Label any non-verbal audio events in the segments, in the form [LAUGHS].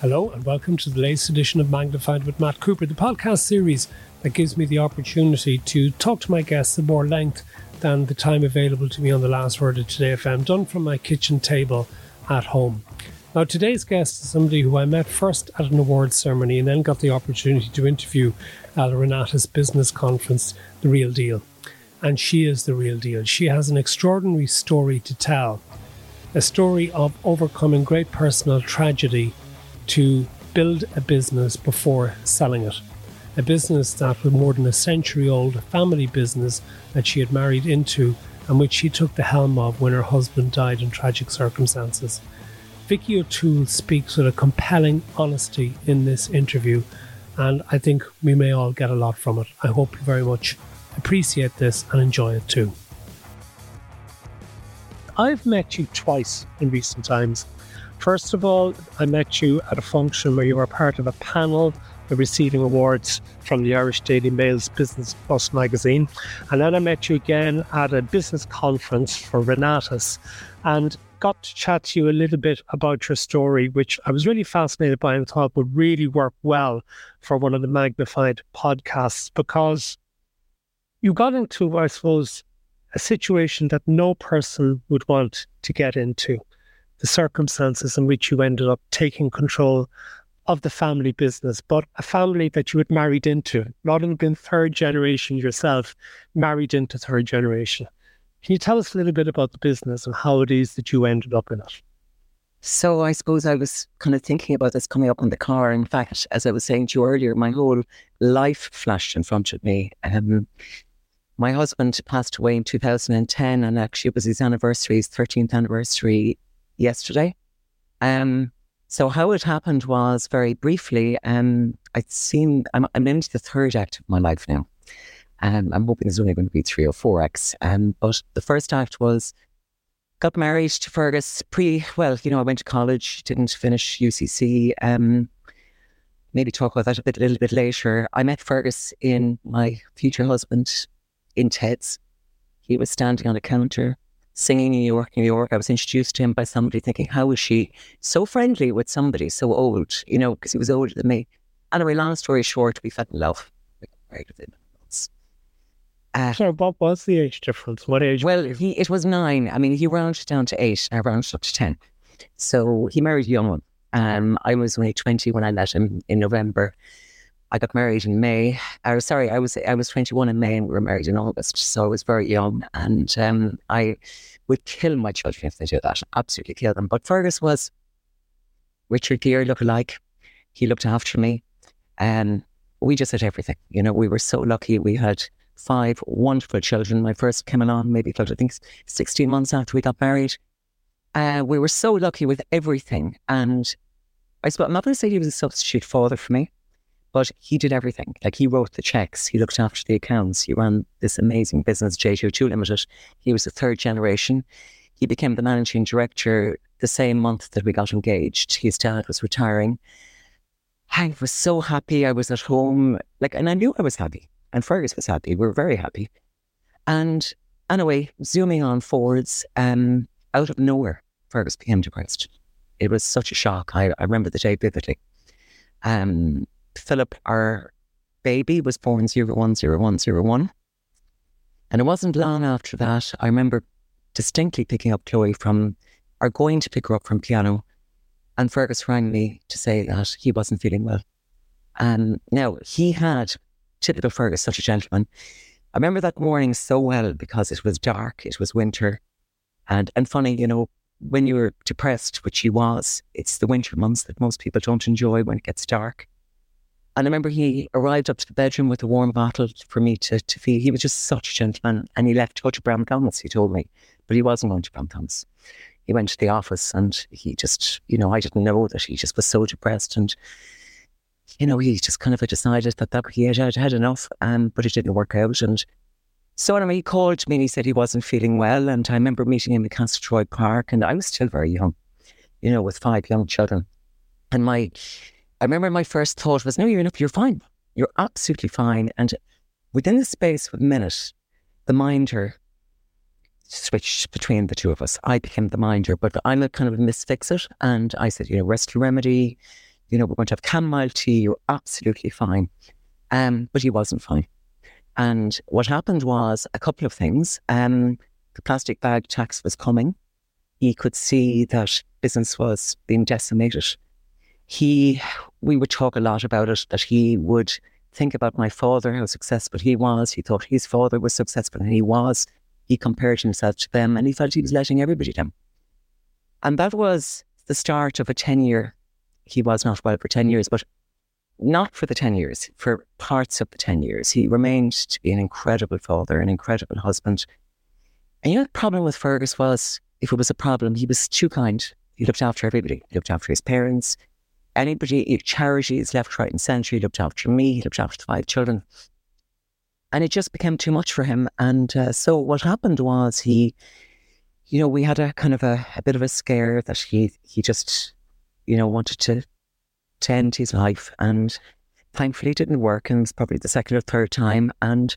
Hello, and welcome to the latest edition of Magnified with Matt Cooper, the podcast series that gives me the opportunity to talk to my guests at more length than the time available to me on the last word of Today FM, done from my kitchen table at home. Now, today's guest is somebody who I met first at an awards ceremony and then got the opportunity to interview at a Renatus business conference, The Real Deal. And she is the real deal. She has an extraordinary story to tell, a story of overcoming great personal tragedy to build a business before selling it. A business that was more than a century old, a family business that she had married into and which she took the helm of when her husband died in tragic circumstances. Vicki O'Toole speaks with a compelling honesty in this interview, and I think we may all get a lot from it. I hope you very much appreciate this and enjoy it too. I've met you twice in recent times. First of all, I met you at a function where you were part of a panel receiving awards from the Irish Daily Mail's Business Plus magazine. And then I met you again at a business conference for Renatus and got to chat to you a little bit about your story, which I was really fascinated by and thought would really work well for one of the magnified podcasts because you got into, I suppose, a situation that no person would want to get into the circumstances in which you ended up taking control of the family business, but a family that you had married into, not even third generation yourself, married into third generation. Can you tell us a little bit about the business and how it is that you ended up in it? So I suppose I was kind of thinking about this coming up in the car. In fact, as I was saying to you earlier, my whole life flashed in front of me. Um, my husband passed away in 2010, and actually it was his anniversary, his 13th anniversary yesterday. Um, so how it happened was very briefly, um, I'd seen, I'm, I'm into the third act of my life now. Um, I'm hoping there's only going to be three or four acts. Um, but the first act was got married to Fergus pre, well, you know, I went to college, didn't finish UCC. Um, maybe talk about that a bit, a little bit later. I met Fergus in my future husband in Ted's. He was standing on a counter singing in New York, New York. I was introduced to him by somebody thinking, how is she so friendly with somebody so old, you know, because he was older than me. Anyway, long story short, we fell in love. We got married within months. Uh, so what was the age difference? What age? Well, he it was nine. I mean, he rounded down to eight. I rounded up to ten. So he married a young one. Um, I was only twenty when I met him in November. I got married in May. Or sorry, I was I was 21 in May and we were married in August. So I was very young, and um, I would kill my children if they did that. Absolutely kill them. But Fergus was Richard Gere look-alike. He looked after me, and we just had everything. You know, we were so lucky. We had five wonderful children. My first came along maybe I think 16 months after we got married. Uh, we were so lucky with everything, and I suppose I'm not going to say he was a substitute father for me but he did everything. Like he wrote the checks, he looked after the accounts, he ran this amazing business, JJ O'Toole Limited. He was the third generation. He became the managing director the same month that we got engaged. His dad was retiring. I was so happy. I was at home, like, and I knew I was happy. And Fergus was happy. We were very happy. And anyway, zooming on forwards, um, out of nowhere, Fergus became depressed. It was such a shock. I, I remember the day vividly. Um, Philip, our baby, was born 010101. And it wasn't long after that, I remember distinctly picking up Chloe from, or going to pick her up from piano. And Fergus rang me to say that he wasn't feeling well. And now he had, typical Fergus, such a gentleman. I remember that morning so well because it was dark, it was winter. And, and funny, you know, when you're depressed, which he was, it's the winter months that most people don't enjoy when it gets dark. And I remember he arrived up to the bedroom with a warm bottle for me to, to feed. He was just such a gentleman. And he left to go to Brown Thomas, he told me. But he wasn't going to Brown Thomas. He went to the office and he just, you know, I didn't know that he just was so depressed. And, you know, he just kind of decided that, that he had, had, had enough, um, but it didn't work out. And so anyway, he called me and he said he wasn't feeling well. And I remember meeting him in Castletroy Park and I was still very young, you know, with five young children. And my I remember my first thought was, no, you're enough, you're fine. You're absolutely fine. And within the space of a minute, the minder switched between the two of us. I became the minder, but I'm a kind of a misfix it. And I said, you know, rescue remedy, You know, we're going to have chamomile tea. You're absolutely fine. Um, but he wasn't fine. And what happened was a couple of things. Um, the plastic bag tax was coming. He could see that business was being decimated. He, we would talk a lot about it, that he would think about my father, how successful he was. He thought his father was successful and he was. He compared himself to them and he felt he was letting everybody down. And that was the start of a 10 year, he was not well for 10 years, but not for the 10 years, for parts of the 10 years. He remained to be an incredible father, an incredible husband. And you know, the problem with Fergus was if it was a problem, he was too kind. He looked after everybody. He looked after his parents, anybody, charities left, right, and centre. He looked after me. He looked after five children. And it just became too much for him. And uh, so what happened was he, you know, we had a kind of a, a bit of a scare that he he just, you know, wanted to to end his life. And thankfully it didn't work. And it was probably the second or third time. And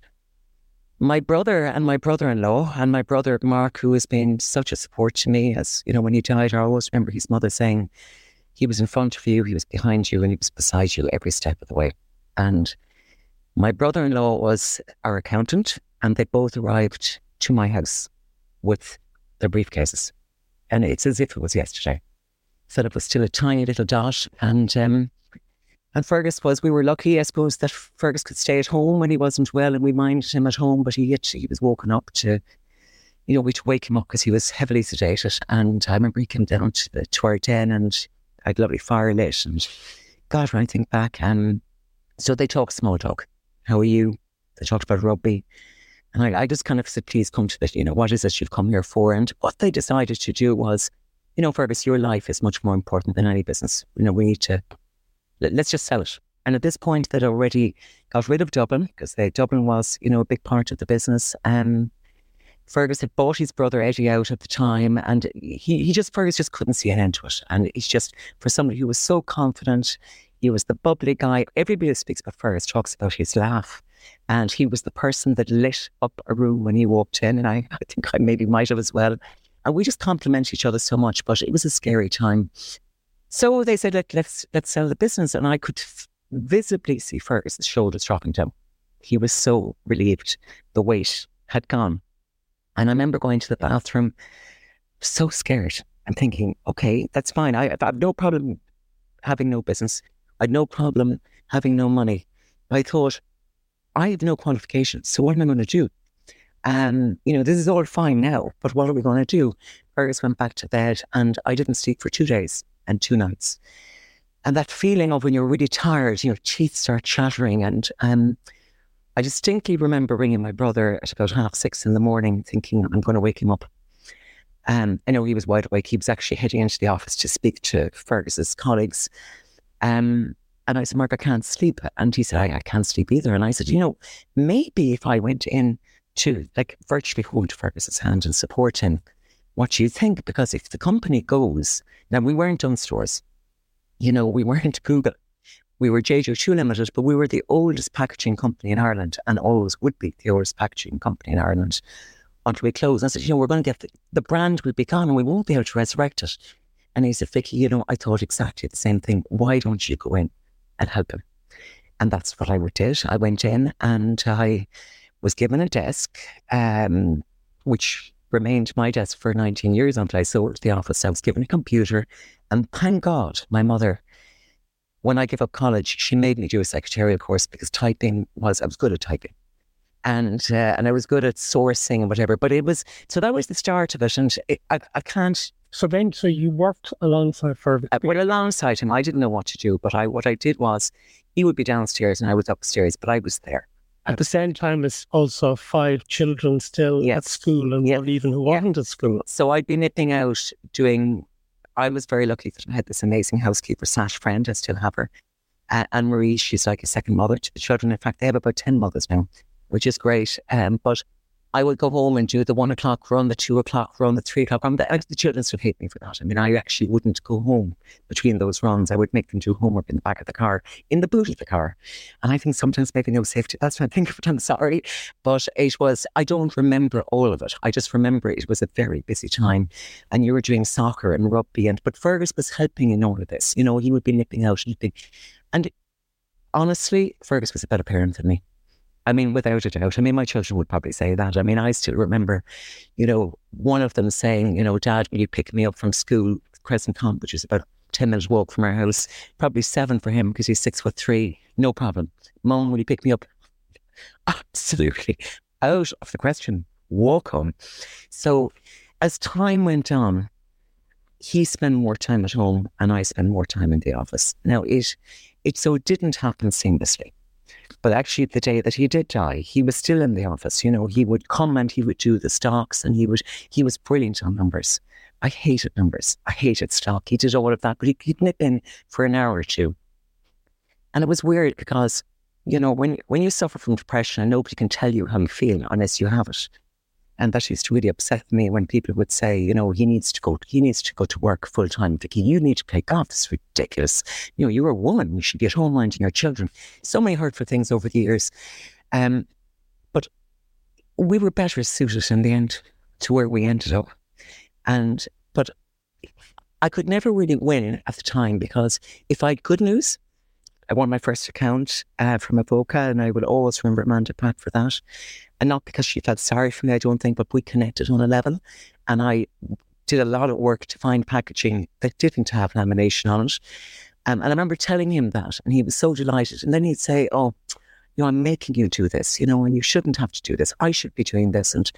my brother and my brother-in-law and my brother Mark, who has been such a support to me, as you know, when he died, I always remember his mother saying, he was in front of you, he was behind you, and he was beside you every step of the way. And my brother in law was our accountant, and they both arrived to my house with their briefcases. And it's as if it was yesterday. Philip was still a tiny little dot, and um, and Fergus was. We were lucky, I suppose, that Fergus could stay at home when he wasn't well, and we minded him at home. But he he was woken up to, you know, we'd wake him up because he was heavily sedated. And I remember he came down to, the, to our den, and I lit. And God, when I think back, and so they talk small talk. How are you? They talked about rugby. And I, I just kind of said, please come to this, you know, what is it you've come here for? And what they decided to do was, you know, Fergus, your life is much more important than any business. You know, we need to, let, us just sell it. And at this point, they'd already got rid of Dublin because Dublin was, you know, a big part of the business. Fergus had bought his brother Eddie out at the time, and he, he just Fergus just couldn't see an end to it. And he's just for somebody who was so confident, he was the bubbly guy. Everybody who speaks about Fergus talks about his laugh, and he was the person that lit up a room when he walked in. And I, [LAUGHS] I think I maybe might have as well. And we just compliment each other so much, but it was a scary time. So they said, Let, let's let's sell the business, and I could f- visibly see Fergus's shoulders dropping down. He was so relieved. The weight had gone. And I remember going to the bathroom so scared and thinking, okay, that's fine. I, I have no problem having no business. I had no problem having no money. I thought, I have no qualifications. So what am I going to do? And, you know, this is all fine now, but what are we going to do? Fergus went back to bed and I didn't sleep for two days and two nights. And that feeling of when you're really tired, your teeth start chattering and um, I distinctly remember ringing my brother at about half six in the morning, thinking I'm going to wake him up. Um, I know he was wide awake. He was actually heading into the office to speak to Fergus's colleagues. Um, and I said, Mark, I can't sleep. And he said, I, I, can't sleep either. And I said, you know, maybe if I went in to like virtually hold Fergus's hand and support him, what do you think? Because if the company goes, now we weren't on stores, you know, we weren't Google, we were JJ O'Toole Limited, but we were the oldest packaging company in Ireland and always would be the oldest packaging company in Ireland until we close. I said, you know, we're going to get the, the brand will be gone and we won't be able to resurrect it. And he said, Vicki, you know, I thought exactly the same thing. Why don't you go in and help him? And that's what I did. I went in and I was given a desk, um, which remained my desk for 19 years until I sold the office. I was given a computer. And thank God my mother when I gave up college, she made me do a secretarial course because typing was, I was good at typing. And uh, and I was good at sourcing and whatever, but it was so that was the start of it, and it, I I can't. So then, so you worked alongside Fergus. Uh, well, alongside him, I didn't know what to do, but I what I did was, he would be downstairs and I was upstairs, but I was there. At the same time, as also five children still yes. at school and yes. even who weren't at school. So I'd be nipping out doing I was very lucky that I had this amazing housekeeper, Sash friend. I still have her. Uh, Anne Marie, she's like a second mother to the children. In fact, they have about 10 mothers now, which is great. Um, but I would go home and do the one o'clock run, the two o'clock run, the three o'clock run. The, the children would hate me for that. I mean, I actually wouldn't go home between those runs. I would make them do homework in the back of the car, in the boot of the car. And I think sometimes maybe no safety. That's what I think of it. I'm sorry. But it was, I don't remember all of it. I just remember it was a very busy time. And you were doing soccer and rugby. And But Fergus was helping in all of this. You know, he would be nipping out, nipping. And honestly, Fergus was a better parent than me. I mean, without a doubt. I mean, my children would probably say that. I mean, I still remember, you know, one of them saying, you know, Dad, will you pick me up from school, Crescent Comp, which is about 10 minutes walk from our house, probably seven for him because he's six foot three. No problem. Mom, will you pick me up? [LAUGHS] Absolutely. Out of the question. Walk home. So as time went on, he spent more time at home and I spent more time in the office. Now, it, it so it didn't happen seamlessly. But actually, the day that he did die, he was still in the office. You know, he would come and he would do the stocks, and he would he was brilliant on numbers. I hated numbers. I hated stock. He did all of that, but he, he'd nip in for an hour or two. And it was weird because, you know, when when you suffer from depression and nobody can tell you how you feel unless you have it, and that used to really upset me when people would say, you know, he needs to go, he needs to go to work full time. Vicki, you need to play golf. It's ridiculous. You know, you're a woman. You should be at home minding your children. So many hurtful things over the years. Um, but we were better suited in the end to where we ended up. And, but I could never really win at the time because if I good news, I won my first account uh, from Avoca, and I will always remember Amanda Pratt for that. And not because she felt sorry for me, I don't think, but we connected on a level. And I did a lot of work to find packaging that didn't have lamination on it. Um, and I remember telling him that, and he was so delighted. And then he'd say, Oh, you know, I'm making you do this, you know, and you shouldn't have to do this. I should be doing this. And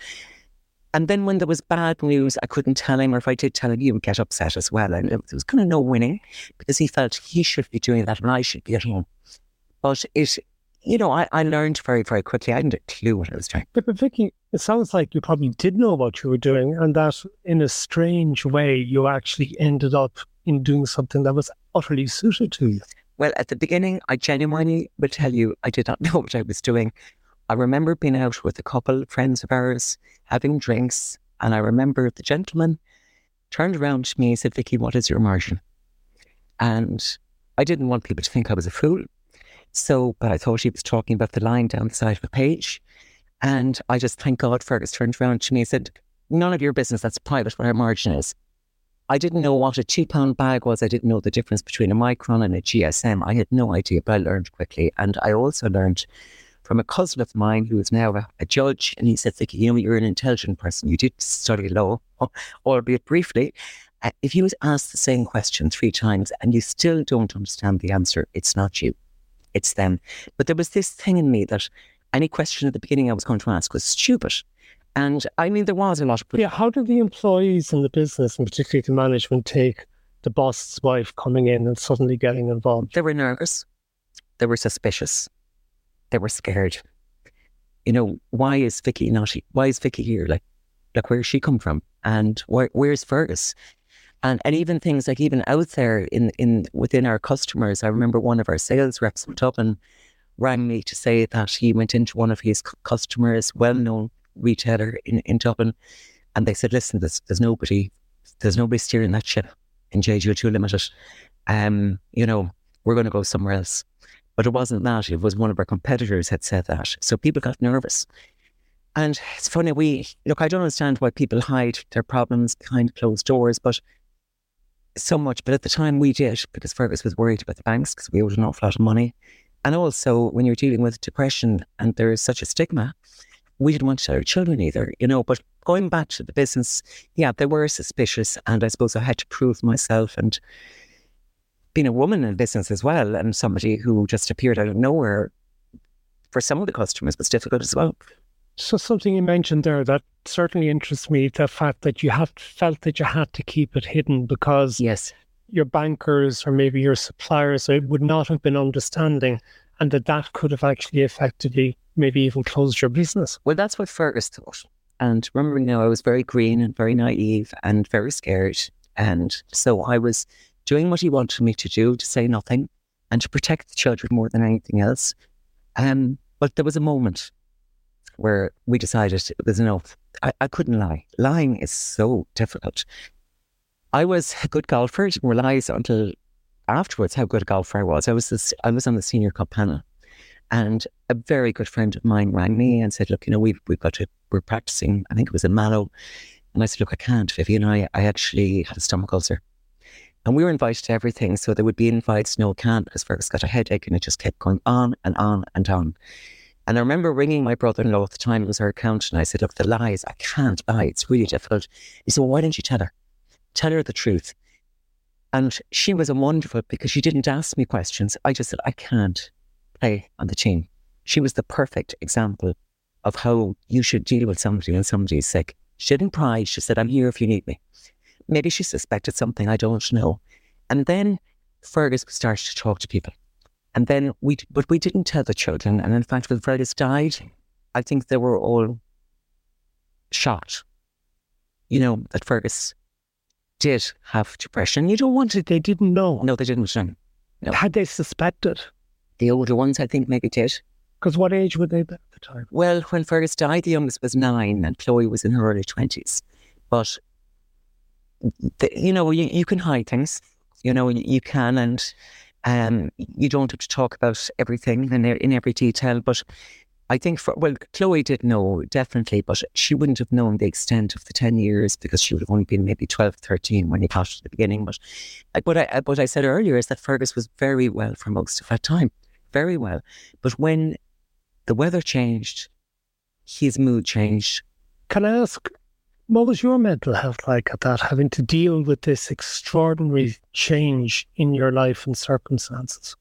and then when there was bad news, I couldn't tell him, or if I did tell him, he would get upset as well. And it was kind of no winning because he felt he should be doing that and I should be at home. But it, you know, I, I learned very, very quickly. I didn't have a clue what I was doing. But, but Vicki, it sounds like you probably did know what you were doing, and that in a strange way, you actually ended up in doing something that was utterly suited to you. Well, at the beginning, I genuinely will tell you, I did not [LAUGHS] know what I was doing. I remember being out with a couple of friends of ours having drinks, and I remember the gentleman turned around to me and said, Vicki, what is your margin? And I didn't want people to think I was a fool. So, but I thought he was talking about the line down the side of the page. And I just thank God Fergus turned around to me and said, None of your business, that's private what our margin is. I didn't know what a two pound bag was. I didn't know the difference between a micron and a GSM. I had no idea, but I learned quickly. And I also learned from a cousin of mine who is now a, a judge. And he said, Vicki, you know, you're an intelligent person. You did study law, [LAUGHS] albeit briefly. Uh, if you ask the same question three times and you still don't understand the answer, it's not you, it's them. But there was this thing in me that any question at the beginning I was going to ask was stupid. And I mean, there was a lot of. Yeah, how did the employees in the business, and particularly the management, take the boss's wife coming in and suddenly getting involved? They were nervous. They were suspicious they were scared. You know, why is Vicki not? Why is Vicki here? Like, like where's she come from? And where, where's Fergus? And and even things like even out there in in within our customers. I remember one of our sales reps went up and rang me to say that he went into one of his customers, well known retailer in, in Dublin, and they said, "Listen, there's there's nobody, there's nobody steering that ship in JJ O'Toole Limited. Um, you know, we're going to go somewhere else." But it wasn't that. It was one of our competitors had said that. So people got nervous. And it's funny, we look, I don't understand why people hide their problems behind closed doors, but so much. But at the time we did because Fergus was worried about the banks because we owed an awful lot of money. And also when you're dealing with depression and there is such a stigma, we didn't want to tell our children either, you know. But going back to the business, yeah, they were suspicious. And I suppose I had to prove myself and being a woman in business as well and somebody who just appeared out of nowhere for some of the customers was difficult as well. So something you mentioned there that certainly interests me, the fact that you have felt that you had to keep it hidden because yes, your bankers or maybe your suppliers would not have been understanding and that that could have actually effectively maybe even closed your business. Well, that's what Fergus thought. And remember, you know, I was very green and very naive and very scared. And so I was doing what he wanted me to do, to say nothing and to protect the children more than anything else. Um, but there was a moment, where we decided it was enough. I, I couldn't lie. Lying is so difficult. I was a good golfer. Didn't realize until afterwards how good a golfer I was. I was this, I was on the senior cup panel, and a very good friend of mine rang me and said, "Look, you know, we've we've got to we're practicing. I think it was in Mallow." And I said, "Look, I can't, Vivian. I I actually had a stomach ulcer." And we were invited to everything. So there would be invites, no, can't, because Fergus got a headache and it just kept going on and on and on. And I remember ringing my brother in law at the time, it was our accountant. I said, Look, the lies, I can't lie. It's really difficult. He said, Well, why don't you tell her? Tell her the truth. And she was a wonderful because she didn't ask me questions. I just said, I can't play on the team. She was the perfect example of how you should deal with somebody when somebody's sick. She didn't pry. She said, I'm here if you need me. Maybe she suspected something, I don't know. And then Fergus started to talk to people. And then we, but we didn't tell the children. And in fact, when Fergus died, I think they were all shocked, you know, that Fergus did have depression. You don't want it. They didn't know. No, they didn't know. No. Had they suspected? The older ones, I think, maybe did. Because what age were they at the time? Well, when Fergus died, the youngest was nine and Chloe was in her early 20s. But the, you know, you, you can hide things, you know, you can, and um, you don't have to talk about everything in, in every detail. But I think, for, well, Chloe did know definitely, but she wouldn't have known the extent of the 10 years because she would have only been maybe 12, 13 when he got at the beginning. But what I, what I said earlier is that Fergus was very well for most of that time, very well. But when the weather changed, his mood changed. Can I ask, what was your mental health like at that, having to deal with this extraordinary change in your life and circumstances?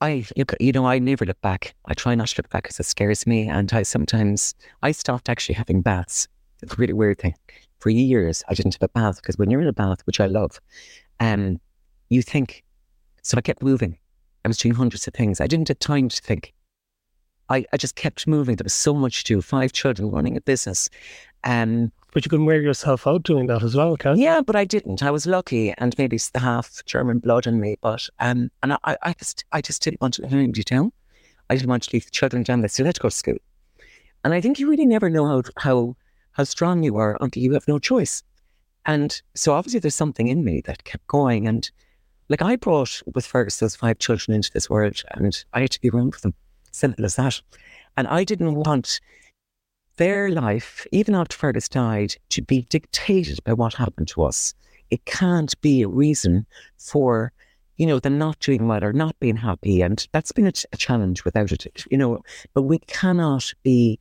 I, you know, I never look back. I try not to look back because it scares me. And I sometimes, I stopped actually having baths. It's a really weird thing. For years, I didn't have a bath because when you're in a bath, which I love, um, you think. So I kept moving. I was doing hundreds of things. I didn't have time to think. I, I just kept moving. There was so much to do. Five children running a business. Um, but you can wear yourself out doing that as well, can't you? Yeah, but I didn't. I was lucky, and maybe it's the half German blood in me. But um, and I, I just, I just didn't want to let anybody down. I didn't want to leave the children down. They still had to go to school, and I think you really never know how how how strong you are until you have no choice. And so obviously, there's something in me that kept going. And like I brought with Fergus those five children into this world, and I had to be around for them. Simple as that. And I didn't want their life, even after Fergus died, to be dictated by what happened to us. It can't be a reason for, you know, them not doing well or not being happy. And that's been a, a challenge without it, you know, but we cannot be,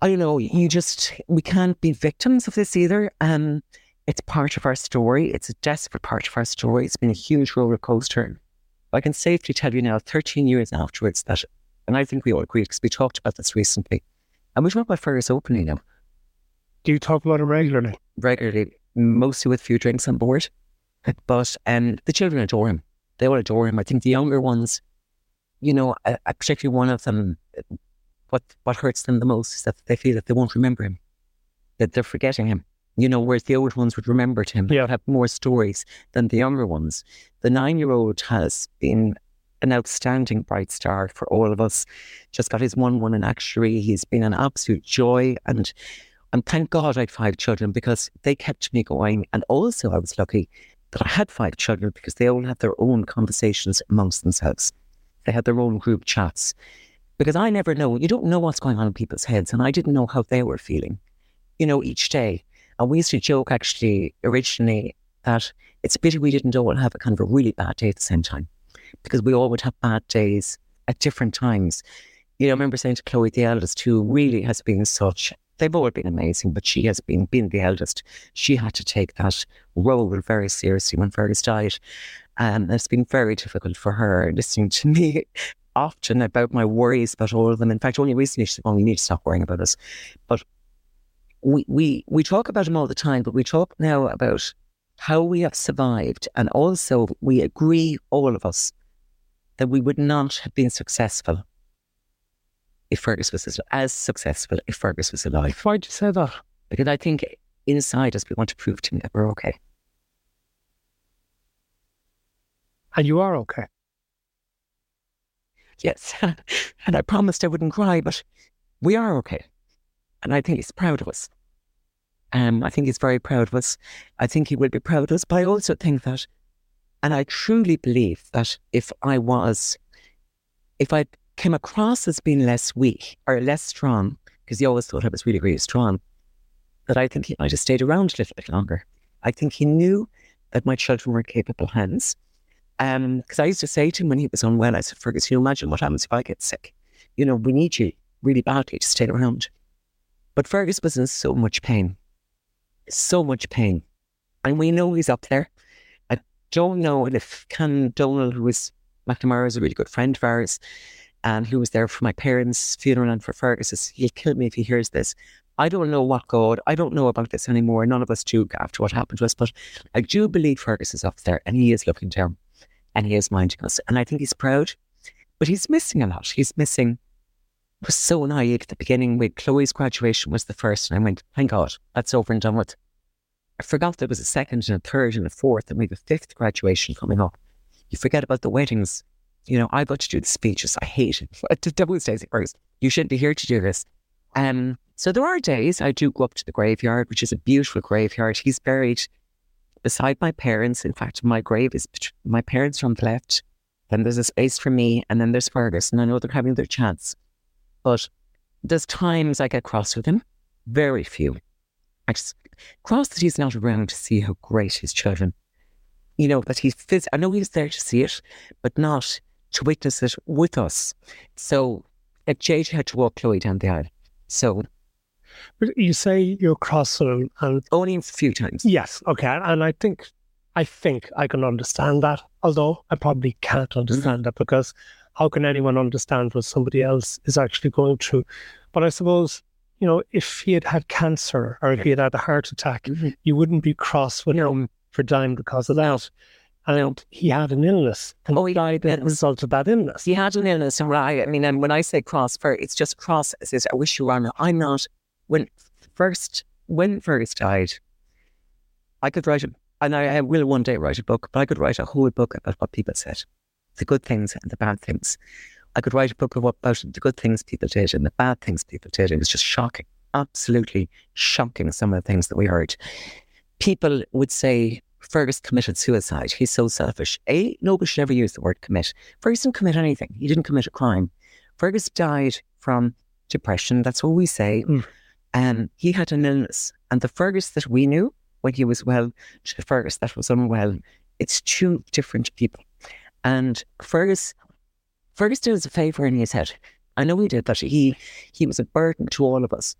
I don't know, you just, we can't be victims of this either. Um, it's part of our story. It's a desperate part of our story. It's been a huge roller coaster. I can safely tell you now, 13 years afterwards, that, and I think we all agree because we talked about this recently, and we talk about Fergus openly now. Do you talk about it regularly? Regularly, mostly with a few drinks on board. [LAUGHS] But um, the children adore him. They all adore him. I think the younger ones, you know, uh, particularly one of them, what what hurts them the most is that they feel that they won't remember him, that they're forgetting him. You know, whereas the old ones would remember him, yeah. have more stories than the younger ones. The nine-year-old has been an outstanding bright star for all of us. Just got his one one in actuary. He's been an absolute joy. And and thank God I had five children because they kept me going. And also I was lucky that I had five children because they all had their own conversations amongst themselves. They had their own group chats. Because I never know, you don't know what's going on in people's heads. And I didn't know how they were feeling, you know, each day. And we used to joke actually originally that it's a pity we didn't all have a kind of a really bad day at the same time because we all would have bad days at different times. You know, I remember saying to Chloe, the eldest, who really has been such, they've all been amazing, but she has been, being the eldest, she had to take that role very seriously when Fergus died. Um, and it's been very difficult for her listening to me [LAUGHS] often about my worries about all of them. In fact, only recently she said, well, you need to stop worrying about us. But we, we, we talk about them all the time, but we talk now about how we have survived. And also, we agree, all of us, that we would not have been successful if Fergus was as successful if Fergus was alive. Why'd you say that? Because I think inside us we want to prove to him that we're okay. And you are okay. Yes. [LAUGHS] and I promised I wouldn't cry, but we are okay. And I think he's proud of us. Um, I think he's very proud of us. I think he will be proud of us. But I also think that, and I truly believe that if I was, if I came across as being less weak or less strong, because he always thought I was really, really strong, that I think he might have stayed around a little bit longer. I think he knew that my children were capable hands. Because um, I used to say to him when he was unwell, I said, Fergus, you imagine what happens if I get sick? You know, we need you really badly to stay around. But Fergus was in so much pain so much pain. And we know he's up there. Don't know if Ken Donald, who was McNamara, is a really good friend of ours, and who was there for my parents' funeral and for Fergus's, he'll kill me if he hears this. I don't know what God, I don't know about this anymore. None of us do after what happened to us, but I do believe Fergus is up there and he is looking down and he is minding us. And I think he's proud, but he's missing a lot. He's missing was so naive at the beginning. With Chloe's graduation was the first, and I went, thank God, that's over and done with. I forgot there was a second and a third and a fourth, and have a fifth graduation coming up. You forget about the weddings. You know, I got to do the speeches. I hate it. [LAUGHS] Those days first. You shouldn't be here to do this. Um, so there are days I do go up to the graveyard, which is a beautiful graveyard. He's buried beside my parents. In fact, my grave is my parents on the left. Then there's a space for me, and then there's Fergus, and I know they're having their chance. But there's times I get cross with him, very few. I just cross that he's not around to see how great his children, you know, that he's, phys- I know he's there to see it, but not to witness it with us. So, like Jade had to walk Chloe down the aisle. So, you say you're cross and only a few times. Yes, okay, and I think I think I can understand that. Although I probably can't understand mm-hmm. that because how can anyone understand what somebody else is actually going through? But I suppose, you know, if he had had cancer or if he had had a heart attack, mm-hmm. you wouldn't be cross with him for dying because of that. And he had an illness. And oh, he died as a result of that illness. He had an illness, right? I mean, and when I say cross, for it's just cross. It says, I wish you were. I'm not. When first, when first died, I could write a, and I, I will one day write a book, but I could write a whole book about what people said the good things and the bad things. I could write a book about the good things people did and the bad things people did. It was just shocking, absolutely shocking, some of the things that we heard. People would say, Fergus committed suicide. He's so selfish. A, nobody should ever use the word commit. Fergus didn't commit anything. He didn't commit a crime. Fergus died from depression. That's what we say. Mm. Um, he had an illness. And the Fergus that we knew when he was well to the Fergus that was unwell, it's two different people. And Fergus, Fergus did us a favour in his head. I know he did that. He he was a burden to all of us.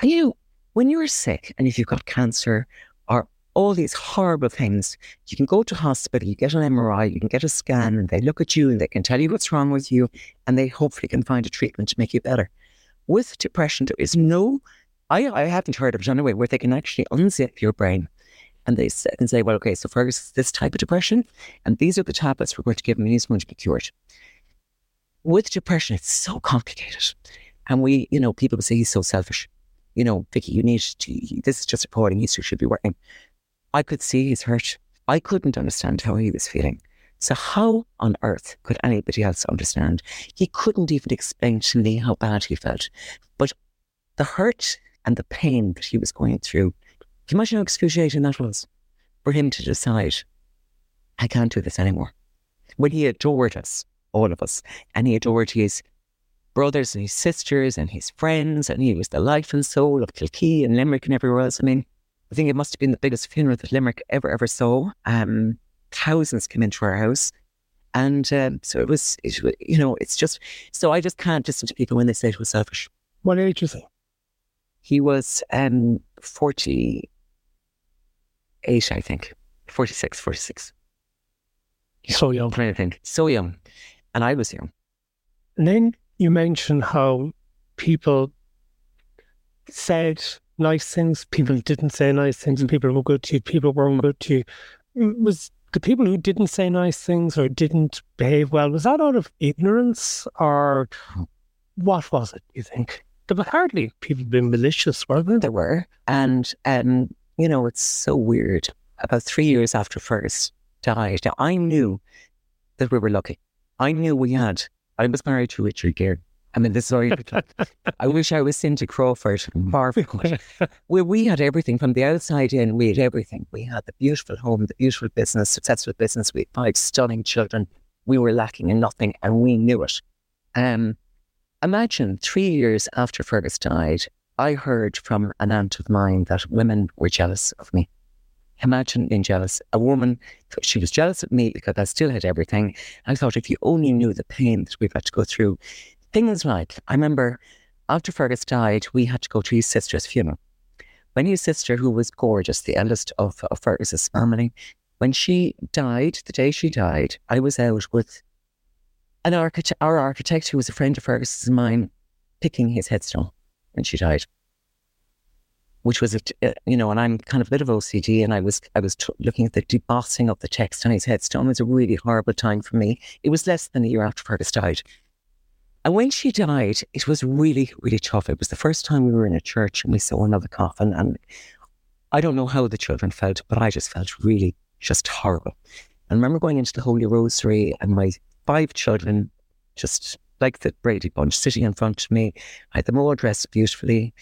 And you when you're sick and if you've got cancer or all these horrible things, you can go to hospital, you get an MRI, you can get a scan, and they look at you and they can tell you what's wrong with you, and they hopefully can find a treatment to make you better. With depression, there is no I, I haven't heard of it anyway, where they can actually unzip your brain and they and say, well, okay, so Fergus this type of depression, and these are the tablets we're going to give him, and he's going to be cured. With depression, it's so complicated. And we, you know, people say he's so selfish. You know, Vicki, you need to, this is just reporting, he should be working. I could see he's hurt. I couldn't understand how he was feeling. So how on earth could anybody else understand? He couldn't even explain to me how bad he felt. But the hurt and the pain that he was going through you imagine how excruciating that was for him to decide, I can't do this anymore? When he adored us, all of us, and he adored his brothers and his sisters and his friends, and he was the life and soul of Kilkee and Limerick and everywhere else. I mean, I think it must have been the biggest funeral that Limerick ever, ever saw. Um, thousands came into our house. And um, so it was, it, you know, it's just, so I just can't listen to people when they say it was selfish. What age is he? He was um, 40, eight, I think. 46, 46. So young. To think. So young. And I was young. And then you mentioned how people said nice things, people didn't say nice things, mm-hmm. people were good to you, people weren't good to you. Was the people who didn't say nice things or didn't behave well, was that out of ignorance or what was it, you think? There were hardly people being malicious, were there? There were. And um, you know, it's so weird. About three years after Fergus died, now I knew that we were lucky. I knew we had, I was married to Richard Gere. I mean, the story. I wish I was Cindy Crawford, far from it. [LAUGHS] Where we had everything from the outside in, we had everything. We had the beautiful home, the beautiful business, successful business. We had five stunning children. We were lacking in nothing, and we knew it. Um, imagine three years after Fergus died, I heard from an aunt of mine that women were jealous of me. Imagine being jealous. A woman, she was jealous of me because I still had everything. I thought if you only knew the pain that we've had to go through. Things like, I remember after Fergus died, we had to go to his sister's funeral. When his sister, who was gorgeous, the eldest of, of Fergus's family, when she died, the day she died, I was out with an architect, our architect, who was a friend of Fergus's mine, picking his headstone when she died which was, a, uh, you know, and I'm kind of a bit of OCD, and I was I was t- looking at the debossing of the text on his headstone. It was a really horrible time for me. It was less than a year after Fergus died. And when she died, it was really, really tough. It was the first time we were in a church and we saw another coffin. And I don't know how the children felt, but I just felt really just horrible. And I remember going into the Holy Rosary and my five children, just like the Brady Bunch, sitting in front of me. I had them all dressed beautifully.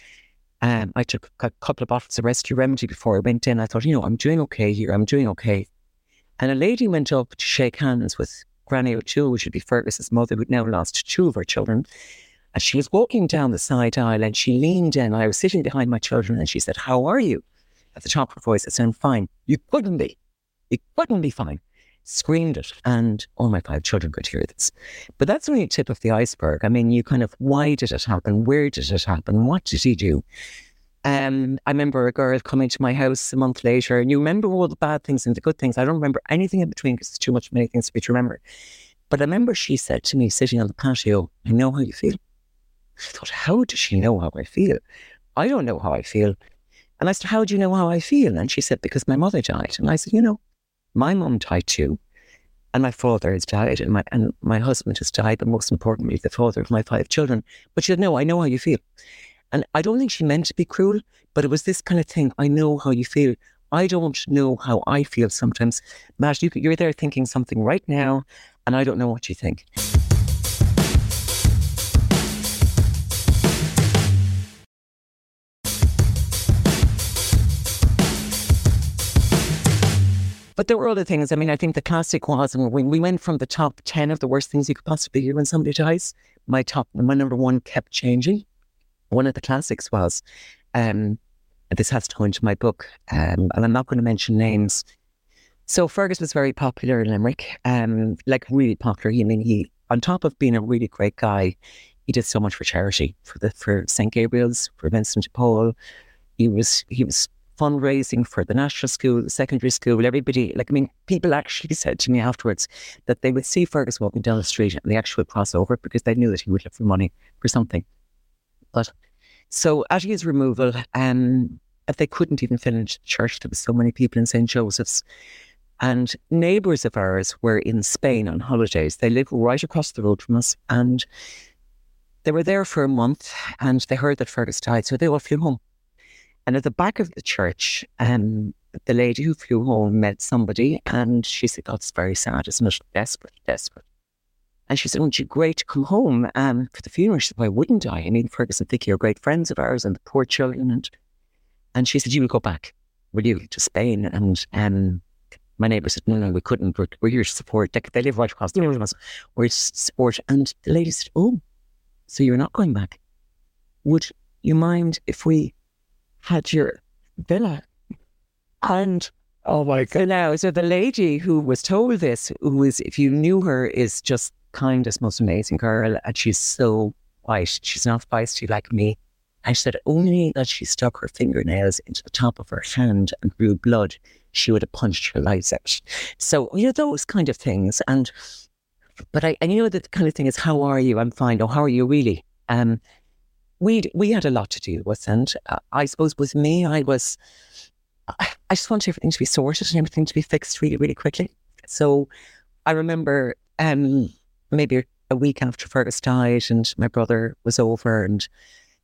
Um, I took a couple of bottles of rescue remedy before I went in. I thought, you know, I'm doing okay here. I'm doing okay. And a lady went up to shake hands with Granny O'Toole, which would be Fergus's mother, who'd now lost two of her children. And she was walking down the side aisle and she leaned in. I was sitting behind my children and she said, How are you? At the top of her voice, I said, I'm fine. You couldn't be. You couldn't be fine screamed it, and all my five children could hear this. But that's only a tip of the iceberg. I mean, you kind of, why did it happen? Where did it happen? What did he do? Um, I remember a girl coming to my house a month later, and you remember all the bad things and the good things. I don't remember anything in between because it's too much many things for me to remember. But I remember she said to me, sitting on the patio, I know how you feel. I thought, how does she know how I feel? I don't know how I feel. And I said, How do you know how I feel? And she said, Because my mother died. And I said, You know, my mum died too, and my father has died, and my and my husband has died, but most importantly, the father of my five children. But she said, "No, I know how you feel," and I don't think she meant to be cruel, but it was this kind of thing. I know how you feel. I don't know how I feel sometimes. Matt, you, you're there thinking something right now, and I don't know what you think. But there were other things. I mean, I think the classic was when we went from the top 10 of the worst things you could possibly hear when somebody dies, my top, my number one kept changing. One of the classics was, um, this has to go into my book, um, and I'm not going to mention names. So Fergus was very popular in Limerick, um, like really popular. I mean, he, on top of being a really great guy, he did so much for charity, for the for St. Gabriel's, for Vincent de Paul. He was he was fundraising for the national school, the secondary school, everybody, like, I mean, people actually [LAUGHS] said to me afterwards that they would see Fergus walking down the street and they actually would cross over because they knew that he would look for money for something. But so at his removal, um, they couldn't even fill in the church. There was so many people in St. Joseph's. And neighbours of ours were in Spain on holidays. They lived right across the road from us. And they were there for a month and they heard that Fergus died. So they all flew home. And at the back of the church, um, the lady who flew home met somebody and she said, That's very sad, isn't it? Desperate, desperate. And she said, Wouldn't you great to come home um, for the funeral? She said, Why wouldn't I? I mean, Fergus and are great friends of ours and the poor children. And, and she said, You will go back, will you, to Spain? And um, my neighbour said, No, no, we couldn't. We're, we're here to support. They, they live right across the us. We're to support. And the lady said, Oh, so you're not going back? Would you mind if we had your villa. And oh my God. So Now, so the lady who was told this, who is, if you knew her, is just kindest, most amazing girl. And she's so white. She's not feisty like me. I said, only that she stuck her fingernails into the top of her hand and drew blood, she would have punched her lights out. So, you know, those kind of things. And, but I, I know that the kind of thing is, how are you? I'm fine. Oh, how are you really? Um, we we had a lot to deal with, and uh, I suppose with me, I was I just wanted everything to be sorted and everything to be fixed really, really quickly. So I remember um, maybe a week after Fergus died, and my brother was over, and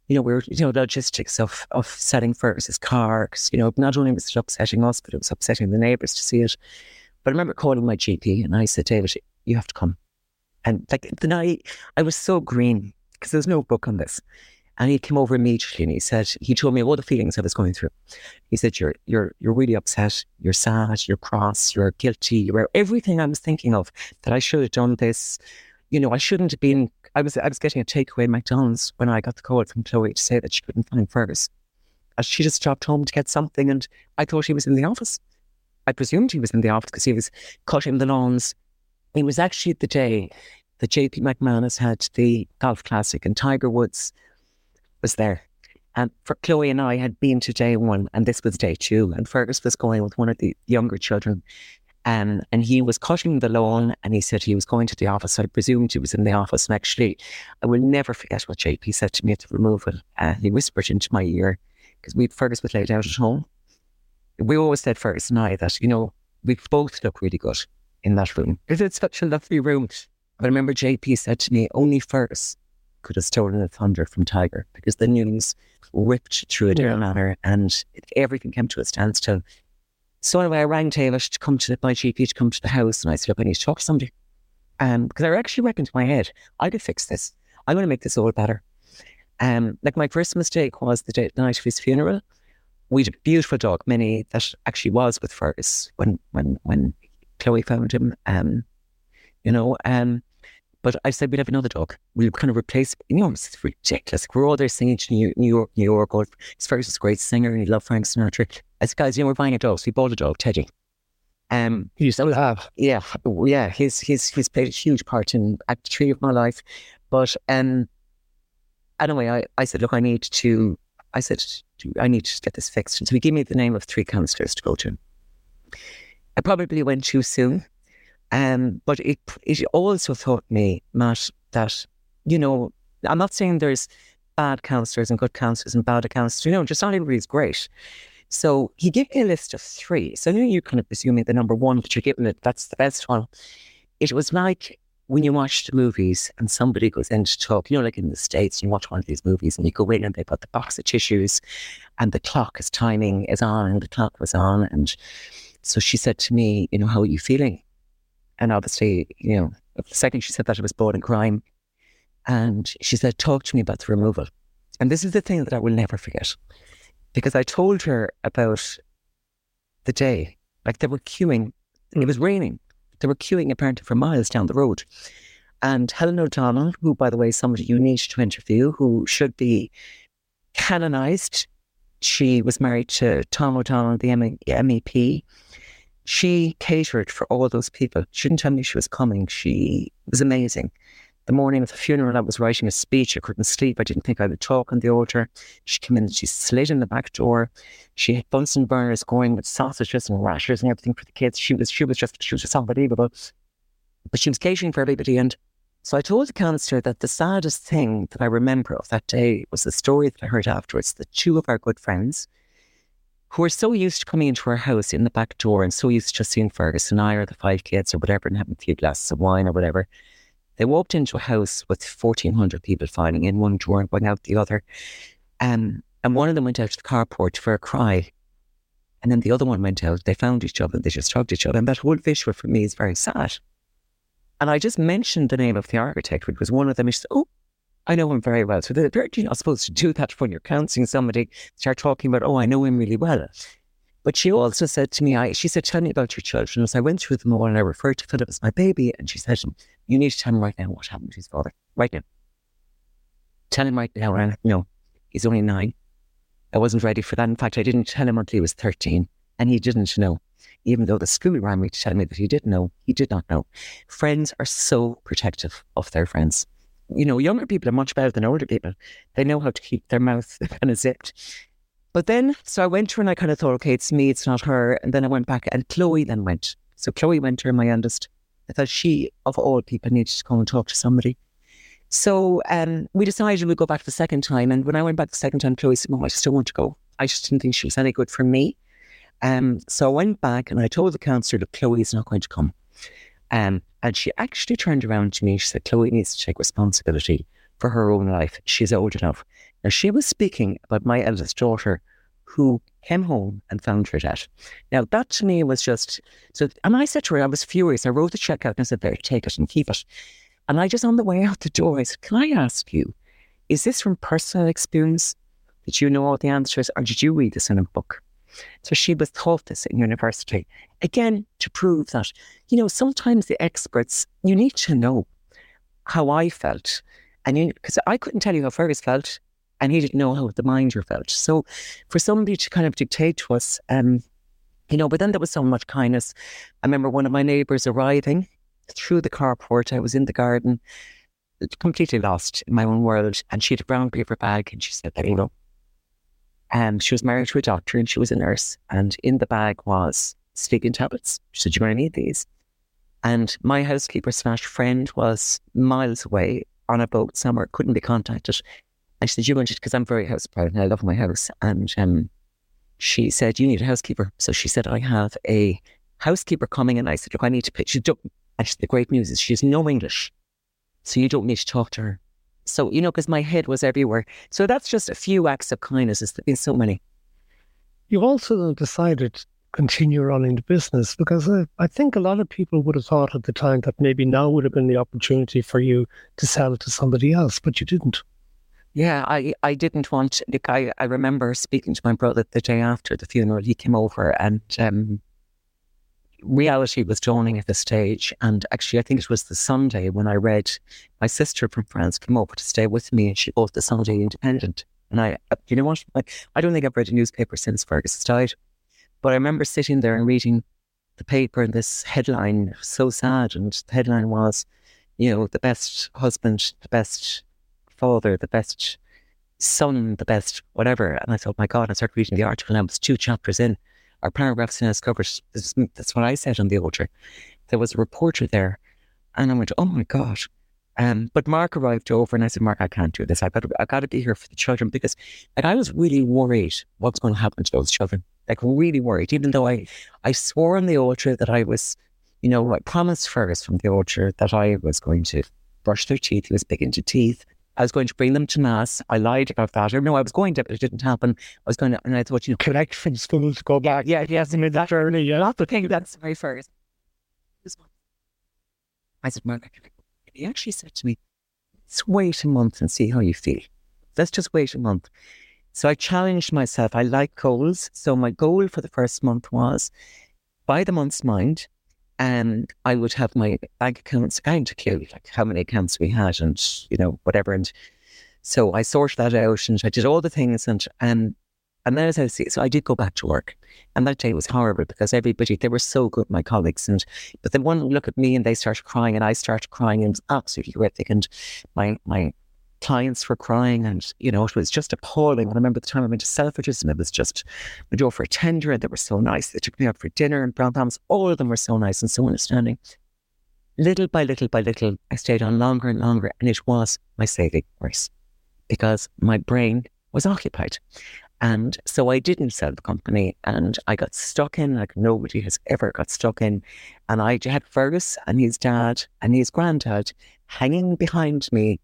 you know we were you know logistics of of setting Fergus's car because you know not only was it upsetting us, but it was upsetting the neighbours to see it. But I remember calling my GP, and I said, David, you have to come. And like the night, I was so green because there's no book on this. And he came over immediately and he said, he told me all the feelings I was going through. He said, You're you're you're really upset, you're sad, you're cross, you're guilty, you're everything I was thinking of that I should have done this. You know, I shouldn't have been I was I was getting a takeaway at McDonald's when I got the call from Chloe to say that she couldn't find Fergus. She just dropped home to get something and I thought he was in the office. I presumed he was in the office because he was cutting the lawns. It was actually the day that JP McManus had the golf classic and Tiger Woods was there. And for Chloe and I had been to day one, and this was day two, and Fergus was going with one of the younger children. Um, and he was cutting the lawn and he said he was going to the office. I presumed he was in the office. And actually, I will never forget what JP said to me at the removal. Uh, he whispered into my ear because we Fergus was laid out at home. We always said, Fergus and I, that, you know, we both look really good in that room it's such a lovely room. I remember JP said to me, only Fergus could have stolen the thunder from Tiger because the news ripped through a different yeah. manner and everything came to a standstill. So anyway, I rang Taylor to come to the, my GP to come to the house and I said, look, I need to talk to somebody. Um, because I actually reckoned to my head, I could fix this. I'm going to make this all better. Um, like my first mistake was the day, the night of his funeral. We had a beautiful dog, Minnie, that actually was with Fergus when when when Chloe found him. Um, you know, um, but I said we'd have another dog. We'll kind of replace, you know, it's ridiculous. We're all there singing to New, New York, New York. First was a great singer and he loved Frank Sinatra. I said, guys, you know, we're buying a dog. So we bought a dog, Teddy. Um, you still have? Yeah, yeah. He's he's he's played a huge part in Act Three of my life. But um, anyway, I, I said, look, I need to. I said, I need to get this fixed. And so he gave me the name of three counsellors to go to. I probably went too soon. Um, but it it also taught me, Matt, that you know, I'm not saying there's bad counselors and good counselors and bad counselors. You know, just not everybody's great. So he gave me a list of three. So you kind of assuming the number one that you're giving it, that's the best one. It was like when you watch the movies and somebody goes in to talk, you know, like in the States, you watch one of these movies and you go in and they put the box of tissues and the clock is timing is on and the clock was on. And so she said to me, you know, how are you feeling? And obviously, you know, the second she said that, it was born in crime. And she said, talk to me about the removal. And this is the thing that I will never forget. Because I told her about the day, like they were queuing, hmm. it was raining. They were queuing apparently for miles down the road. And Helen O'Donnell, who, by the way, is somebody you need to interview, who should be canonized. She was married to Tom O'Donnell, the MEP she catered for all those people. She didn't tell me she was coming. She was amazing. The morning of the funeral, I was writing a speech. I couldn't sleep. I didn't think I would talk on the altar. She came in and she slid in the back door. She had Bunsen burners going with sausages and rashers and everything for the kids. She was, she was just, she was just unbelievable. But she was catering for everybody. And so I told the counsellor that the saddest thing that I remember of that day was the story that I heard afterwards that two of our good friends, who are so used to coming into our house in the back door and so used to just seeing Fergus and I or the five kids or whatever and having a few glasses of wine or whatever. They walked into a house with 1,400 people filing in one door and going out the other. Um, and one of them went out to the carport for a cry. And then the other one went out. They found each other and they just hugged each other. And that whole visual for me is very sad. And I just mentioned the name of the architect, which was one of them. He said, Oh, I know him very well. So they're, not supposed to do that when you're counseling somebody, start talking about, oh, I know him really well. But she also said to me, I, she said, tell me about your children. As I went through them all and I referred to Philip as my baby, and she said, you need to tell him right now what happened to his father. Right now. Tell him right now. And no, he's only nine. I wasn't ready for that. In fact, I didn't tell him until he was 13, and he didn't know. Even though the school ran me to tell me that he didn't know, he did not know. Friends are so protective of their friends you know, younger people are much better than older people. They know how to keep their mouth [LAUGHS] kind of zipped. But then, so I went to her and I kind of thought, okay, it's me, it's not her. And then I went back and Chloe then went. So Chloe went to her, my youngest. I thought she, of all people, needed to go and talk to somebody. So um, we decided we'd go back the second time. And when I went back the second time, Chloe said, Mom, I just don't want to go. I just didn't think she was any good for me. Um, so I went back and I told the counsellor that Chloe is not going to come. Um, and she actually turned around to me. She said, Chloe needs to take responsibility for her own life. She's old enough. Now, she was speaking about my eldest daughter who came home and found her dead. Now, that to me was just so. And I said to her, I was furious. I wrote the check out and I said, There, take it and keep it. And I just, on the way out the door, I said, Can I ask you, is this from personal experience? Did you know all the answers or did you read this in a book? So she was taught this in university. Again, to prove that, you know, sometimes the experts, you need to know how I felt. And because I couldn't tell you how Fergus felt, and he didn't know how the minder felt. So for somebody to kind of dictate to us, um, you know, but then there was so much kindness. I remember one of my neighbours arriving through the carport. I was in the garden, completely lost in my own world. And she had a brown paper bag and she said, you go. And she was married to a doctor and she was a nurse. And in the bag was sleeping tablets. She said, You're going to need these. And my housekeeper slash friend was miles away on a boat somewhere, couldn't be contacted. And she said, You're going to, because I'm very house proud and I love my house. And um, she said, You need a housekeeper. So she said, I have a housekeeper coming. And I said, Look, I need to pitch. She don't, the great news is she has no English. So you don't need to talk to her. So, you know, because my head was everywhere. So that's just a few acts of kindness. There's been so many. You also decided to continue running the business because I, I think a lot of people would have thought at the time that maybe now would have been the opportunity for you to sell it to somebody else, but you didn't. Yeah, I, I didn't want, like, I, I remember speaking to my brother the day after the funeral. He came over and um, reality was dawning at the stage. And actually, I think it was the Sunday when I read my sister from France came over to stay with me and she bought the Sunday Independent. And I, uh, you know what? I, I don't think I've read a newspaper since Fergus died. But I remember sitting there and reading the paper and this headline, so sad. And the headline was, you know, the best husband, the best father, the best son, the best whatever. And I thought, my God, I started reading the article and I was two chapters in our paragraphs in his covered. That's what I said on the altar. There was a reporter there, and I went, "Oh my god!" Um, but Mark arrived over, and I said, "Mark, I can't do this. I got to, I got to be here for the children because, like, I was really worried what's going to happen to those children. Like, really worried. Even though I, I swore on the altar that I was, you know, I promised Fergus from the altar that I was going to brush their teeth. Was big into teeth. I was going to bring them to mass. I lied about that. No, I was going to, but it didn't happen. I was going to, and I thought, you know, connect from school to go back. Yeah, yes, mean that early. Yeah, that's the thing. That's very first. I said, Mark, he actually said to me, let's wait a month and see how you feel. Let's just wait a month. So I challenged myself. I like goals. So my goal for the first month was by the month's mind, and I would have my bank accounts of clear, like how many accounts we had and, you know, whatever. And so I sorted that out and I did all the things and, um, and then as I see, so I did go back to work. And that day was horrible because everybody, they were so good, my colleagues. And, but then one look at me and they started crying and I started crying and it was absolutely horrific. And my, my clients were crying and, you know, it was just appalling. I remember the time I went to Selfridges and it was just, I drove for a tender and they were so nice. They took me out for dinner and Brown Thomas, all of them were so nice and so understanding. Little by little by little, I stayed on longer and longer and it was my saving grace because my brain was occupied. And so I didn't sell the company and I got stuck in like nobody has ever got stuck in. And I had Fergus and his dad and his granddad hanging behind me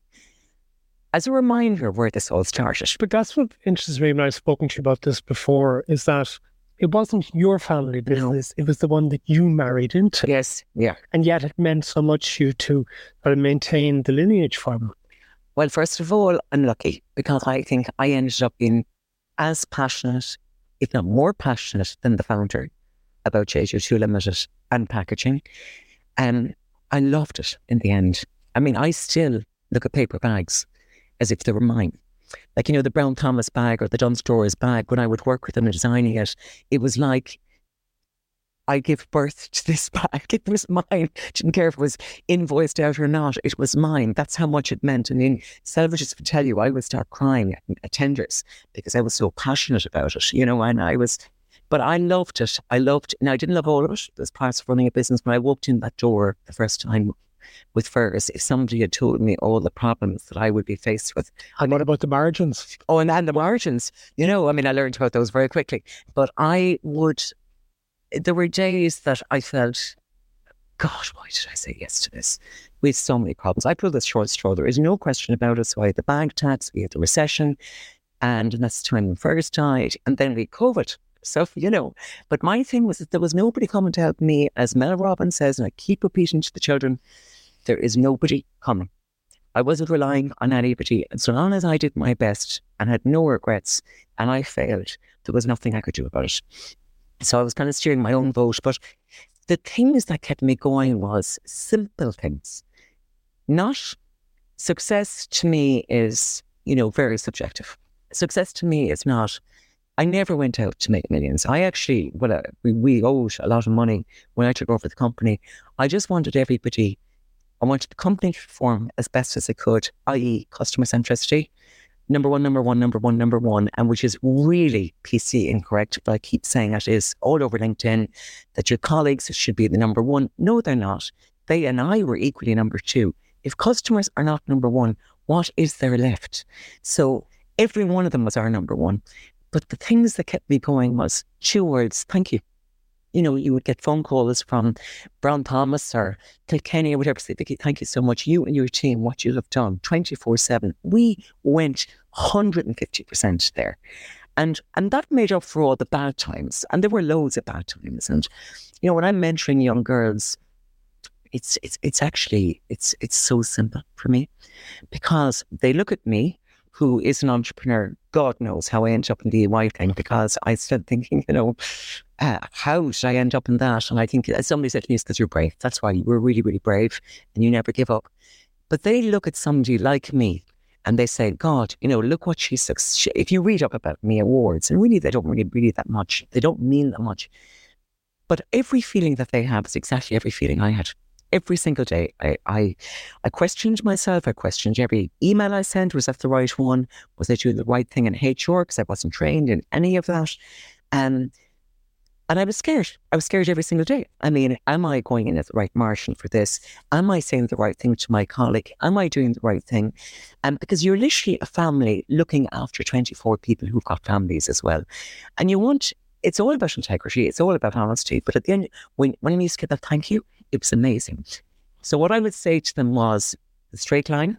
as a reminder of where this all started. But that's what interests me when I've spoken to you about this before is that it wasn't your family business. No. It was the one that you married into. Yes, yeah. And yet it meant so much to you to maintain the lineage from. Well, first of all, I'm lucky because I think I ended up being as passionate, if not more passionate, than the founder about JJ O'Toole Limited and packaging. And I loved it in the end. I mean, I still look at paper bags as if they were mine. Like, you know, the Brown Thomas bag or the Dunnes Stores bag, when I would work with them in designing it, it was like I give birth [LAUGHS] to this bag. It was mine. Didn't care if it was invoiced out or not. It was mine. That's how much it meant. And in Selfridges would tell you, I would start crying at tenders because I was so passionate about it, you know, and I was, but I loved it. I loved, and I didn't love all of it. There's parts of running a business. When I walked in that door the first time with Fergus if somebody had told me all the problems that I would be faced with. And what about the margins? Oh, and, and the margins. You know, I mean, I learned about those very quickly. But I would, there were days that I felt, God, why did I say yes to this? We had so many problems. I pulled this short straw. There is no question about it. So I had the bank tax, we had the recession, and that's the time when Fergus died. And then we COVID. So, you know, but my thing was that there was nobody coming to help me, as Mel Robbins says, and I keep repeating to the children, there is nobody coming. I wasn't relying on anybody. And so long as I did my best and had no regrets and I failed, there was nothing I could do about it. So I was kind of steering my own boat. But the things that kept me going was simple things. Not success to me is, you know, very subjective. Success to me is not I never went out to make millions. I actually, well, uh, we, we owed a lot of money when I took over the company. I just wanted everybody, I wanted the company to perform as best as it could, i.e., customer centricity. Number one, number one, number one, number one, and which is really PC incorrect. But I keep saying it is all over LinkedIn that your colleagues should be the number one. No, they're not. They and I were equally number two. If customers are not number one, what is there left? So every one of them was our number one. But the things that kept me going was two words, thank you. You know, you would get phone calls from Brown Thomas or Kilkenny or whatever, say, Vicki, thank you so much. You and your team, what you have done 24 7. We went 150% there. And and that made up for all the bad times. And there were loads of bad times. And, you know, when I'm mentoring young girls, it's it's it's actually it's it's so simple for me because they look at me who is an entrepreneur, God knows how I end up in the EY thing because I started thinking, you know, uh, how should I end up in that? And I think as somebody said to me, because you're brave. That's why you were really, really brave and you never give up. But they look at somebody like me and they say, God, you know, look what she's, if you read up about me awards, and really they don't really read that much, they don't mean that much. But every feeling that they have is exactly every feeling I had every single day. I, I, I questioned myself. I questioned every email I sent. Was that the right one? Was I doing the right thing in HR? Because I wasn't trained in any of that. Um, and I was scared. I was scared every single day. I mean, am I going in as the right marshal for this? Am I saying the right thing to my colleague? Am I doing the right thing? Um, because you're literally a family looking after 24 people who've got families as well. And you want, it's all about integrity. It's all about honesty. But at the end, when, when you get that thank you, it was amazing. So what I would say to them was straight line.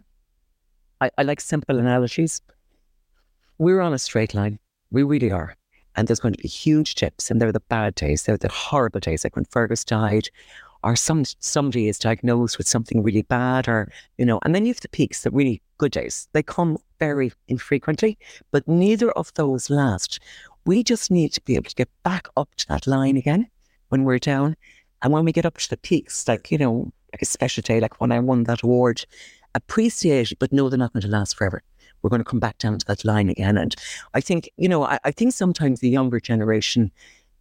I, I like simple analogies. We're on a straight line. We really are. And there's going to be huge dips, and they're the bad days. They're the horrible days, like when Fergus died, or some somebody is diagnosed with something really bad, or you know. And then you have the peaks, the really good days. They come very infrequently, but neither of those last. We just need to be able to get back up to that line again when we're down and when we get up to the peaks, like, you know, like a special day, like when I won that award, appreciate but know they're not going to last forever. We're going to come back down to that line again. And I think, you know, I, I think sometimes the younger generation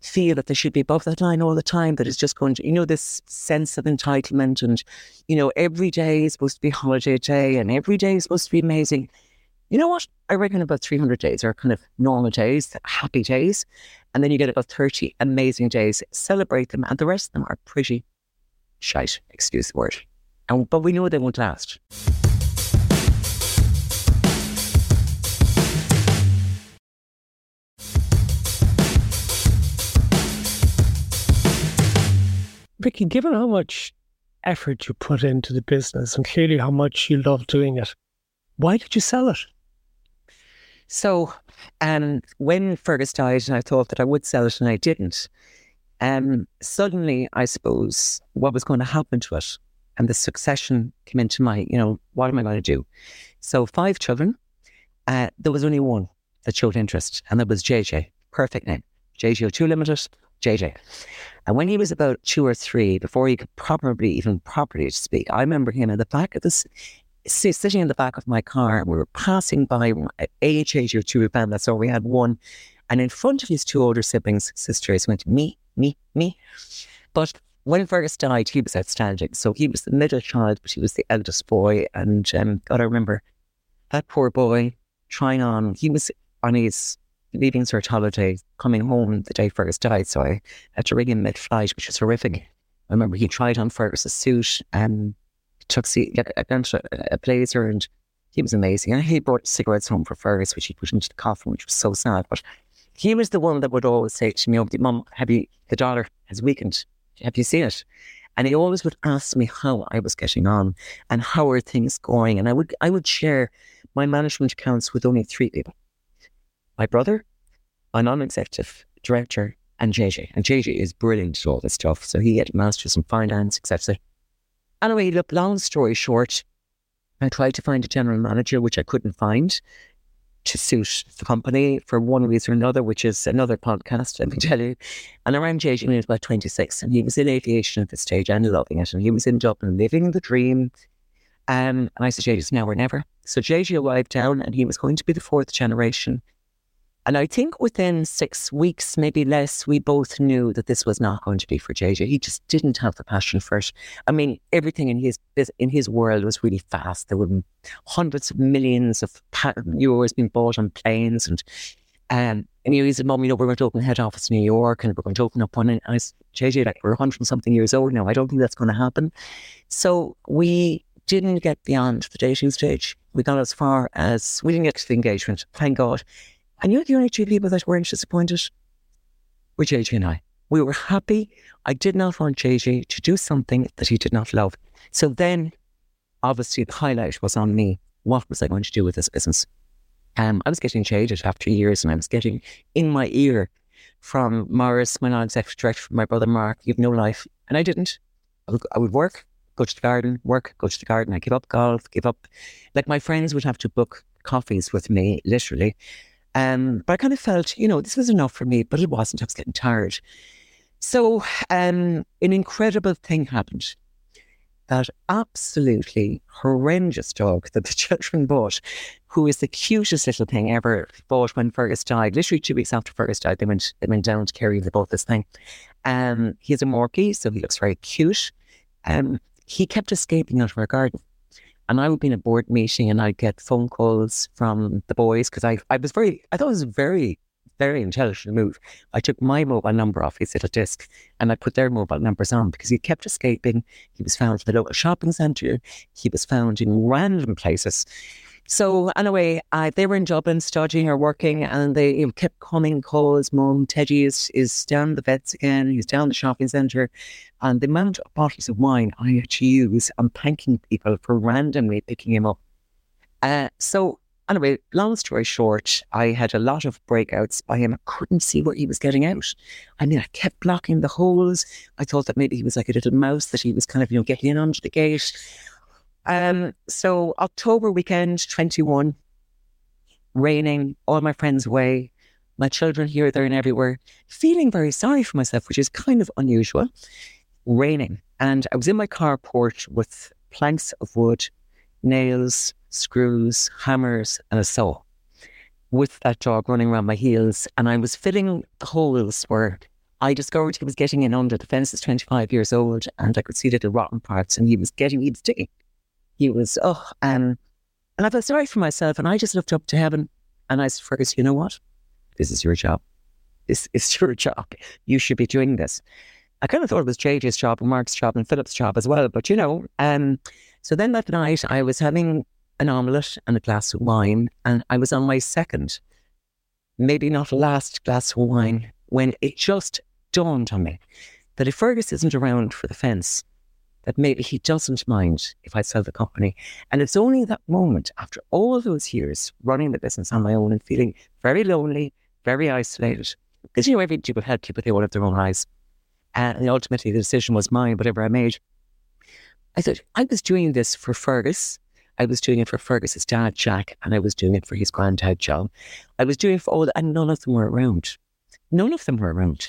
feel that they should be above that line all the time, that it's just going to, you know, this sense of entitlement and, you know, every day is supposed to be holiday day and every day is supposed to be amazing. You know what? I reckon about 300 days are kind of normal days, happy days. And then you get about 30 amazing days. Celebrate them. And the rest of them are pretty shite, excuse the word. And, but we know they won't last. Vicki, given how much effort you put into the business and clearly how much you love doing it, why did you sell it? So, um, when Fergus died, and I thought that I would sell it, and I didn't. Um, suddenly, I suppose what was going to happen to it, and the succession came into my, you know, what am I going to do? So, five children. Uh, there was only one that showed interest, and that was JJ. Perfect name, JJ O'Toole Limited, JJ. And when he was about two or three, before he could probably even properly speak, I remember him in the back of this sitting in the back of my car. We were passing by AHH or two event. So we had one. And in front of his two older siblings, sisters, went, me, me, me. But when Fergus died, he was outstanding. So he was the middle child, but he was the eldest boy. And um, God, I remember that poor boy trying on. He was on his leaving cert holiday, coming home the day Fergus died. So I had to ring him mid flight, which was horrific. I remember he tried on Fergus's suit and took see, a, uh, a blazer and he was amazing. And he brought cigarettes home for Fergus, which he put into the coffin, which was so sad. But he was the one that would always say to me, oh, Mum, have you, the dollar has weakened. Have you seen it? And he always would ask me how I was getting on and how are things going. And I would, I would share my management accounts with only three people. My brother, my non-executive director, and JJ. And JJ is brilliant at all this stuff. So he had masters in finance, etc. Anyway, look, long story short, I tried to find a general manager, which I couldn't find to suit the company for one reason or another, which is another podcast, let me tell you. And around JJ, he was about 26, and he was in aviation at this stage and loving it. And he was in Dublin, living the dream. Um, and I said, JJ, now or never. So JJ arrived down, and he was going to be the fourth generation and I think within six weeks, maybe less, we both knew that this was not going to be for JJ. He just didn't have the passion for it. I mean, everything in his in his world was really fast. There were hundreds of millions of euros being bought on planes, and um, and he said, "Mom, you know, we're going to open head office in New York, and we're going to open up one." And I said, "JJ, like we're hundred something years old now. I don't think that's going to happen." So we didn't get beyond the dating stage. We got as far as we didn't get to the engagement. Thank God. And you know the only two people that weren't disappointed were JJ and I. We were happy. I did not want JJ to do something that he did not love. So then, obviously, the highlight was on me. What was I going to do with this business? Um, I was getting jaded after years, and I was getting in my ear from Morris, my non-executive director, from my brother Mark, you have no life. And I didn't. I would, I would work, go to the garden, work, go to the garden. I give up golf, give up. Like my friends would have to book coffees with me, literally. Um, but I kind of felt, you know, this was enough for me, but it wasn't. I was getting tired. So um, an incredible thing happened. That absolutely horrendous dog that the [LAUGHS] children bought, who is the cutest little thing ever, bought when Fergus died. Literally two weeks after Fergus died, they went they went down to Kerry. They bought this thing. Um, he's a Morkie, so he looks very cute. Um, he kept escaping out of our garden. And I would be in a board meeting and I'd get phone calls from the boys because I, I was very, I thought it was a very, very intelligent move. I took my mobile number off his little disc and I put their mobile numbers on because he kept escaping. He was found in the local shopping centre. He was found in random places. So anyway, I, they were in Dublin studying or working, and they you know, kept coming calls. Mom, Teddy is is down the vets again. He's down the shopping centre, and the amount of bottles of wine I had to use, I'm thanking people for randomly picking him up. Uh, so anyway, long story short, I had a lot of breakouts by him. I couldn't see where he was getting out. I mean, I kept blocking the holes. I thought that maybe he was like a little mouse that he was kind of you know getting in under the gate. Um, so October weekend, 21, raining, all my friends away, my children here, there, and everywhere, feeling very sorry for myself, which is kind of unusual. Raining. And I was in my car carport with planks of wood, nails, screws, hammers, and a saw with that dog running around my heels. And I was filling the holes where I discovered he was getting in under the fence. Is 25 years old, and I could see little rotten parts, and he was getting, he was digging he was, oh, um, and I felt sorry for myself. And I just looked up to heaven and I said, Fergus, you know what? This is your job. This is [LAUGHS] your job. You should be doing this. I kind of thought it was JJ's job and Mark's job and Philip's job as well. But, you know, um, so then that night I was having an omelette and a glass of wine and I was on my second, maybe not last glass of wine when it just dawned on me that if Fergus isn't around for the fence, that maybe he doesn't mind if I sell the company. And it's only that moment after all those years running the business on my own and feeling very lonely, very isolated. Because, you know, every people help people, they all have their own lives. And ultimately, the decision was mine, whatever I made. I thought, I was doing this for Fergus. I was doing it for Fergus's dad, Jack, and I was doing it for his granddad, John. I was doing it for all, and none of them were around. None of them were around.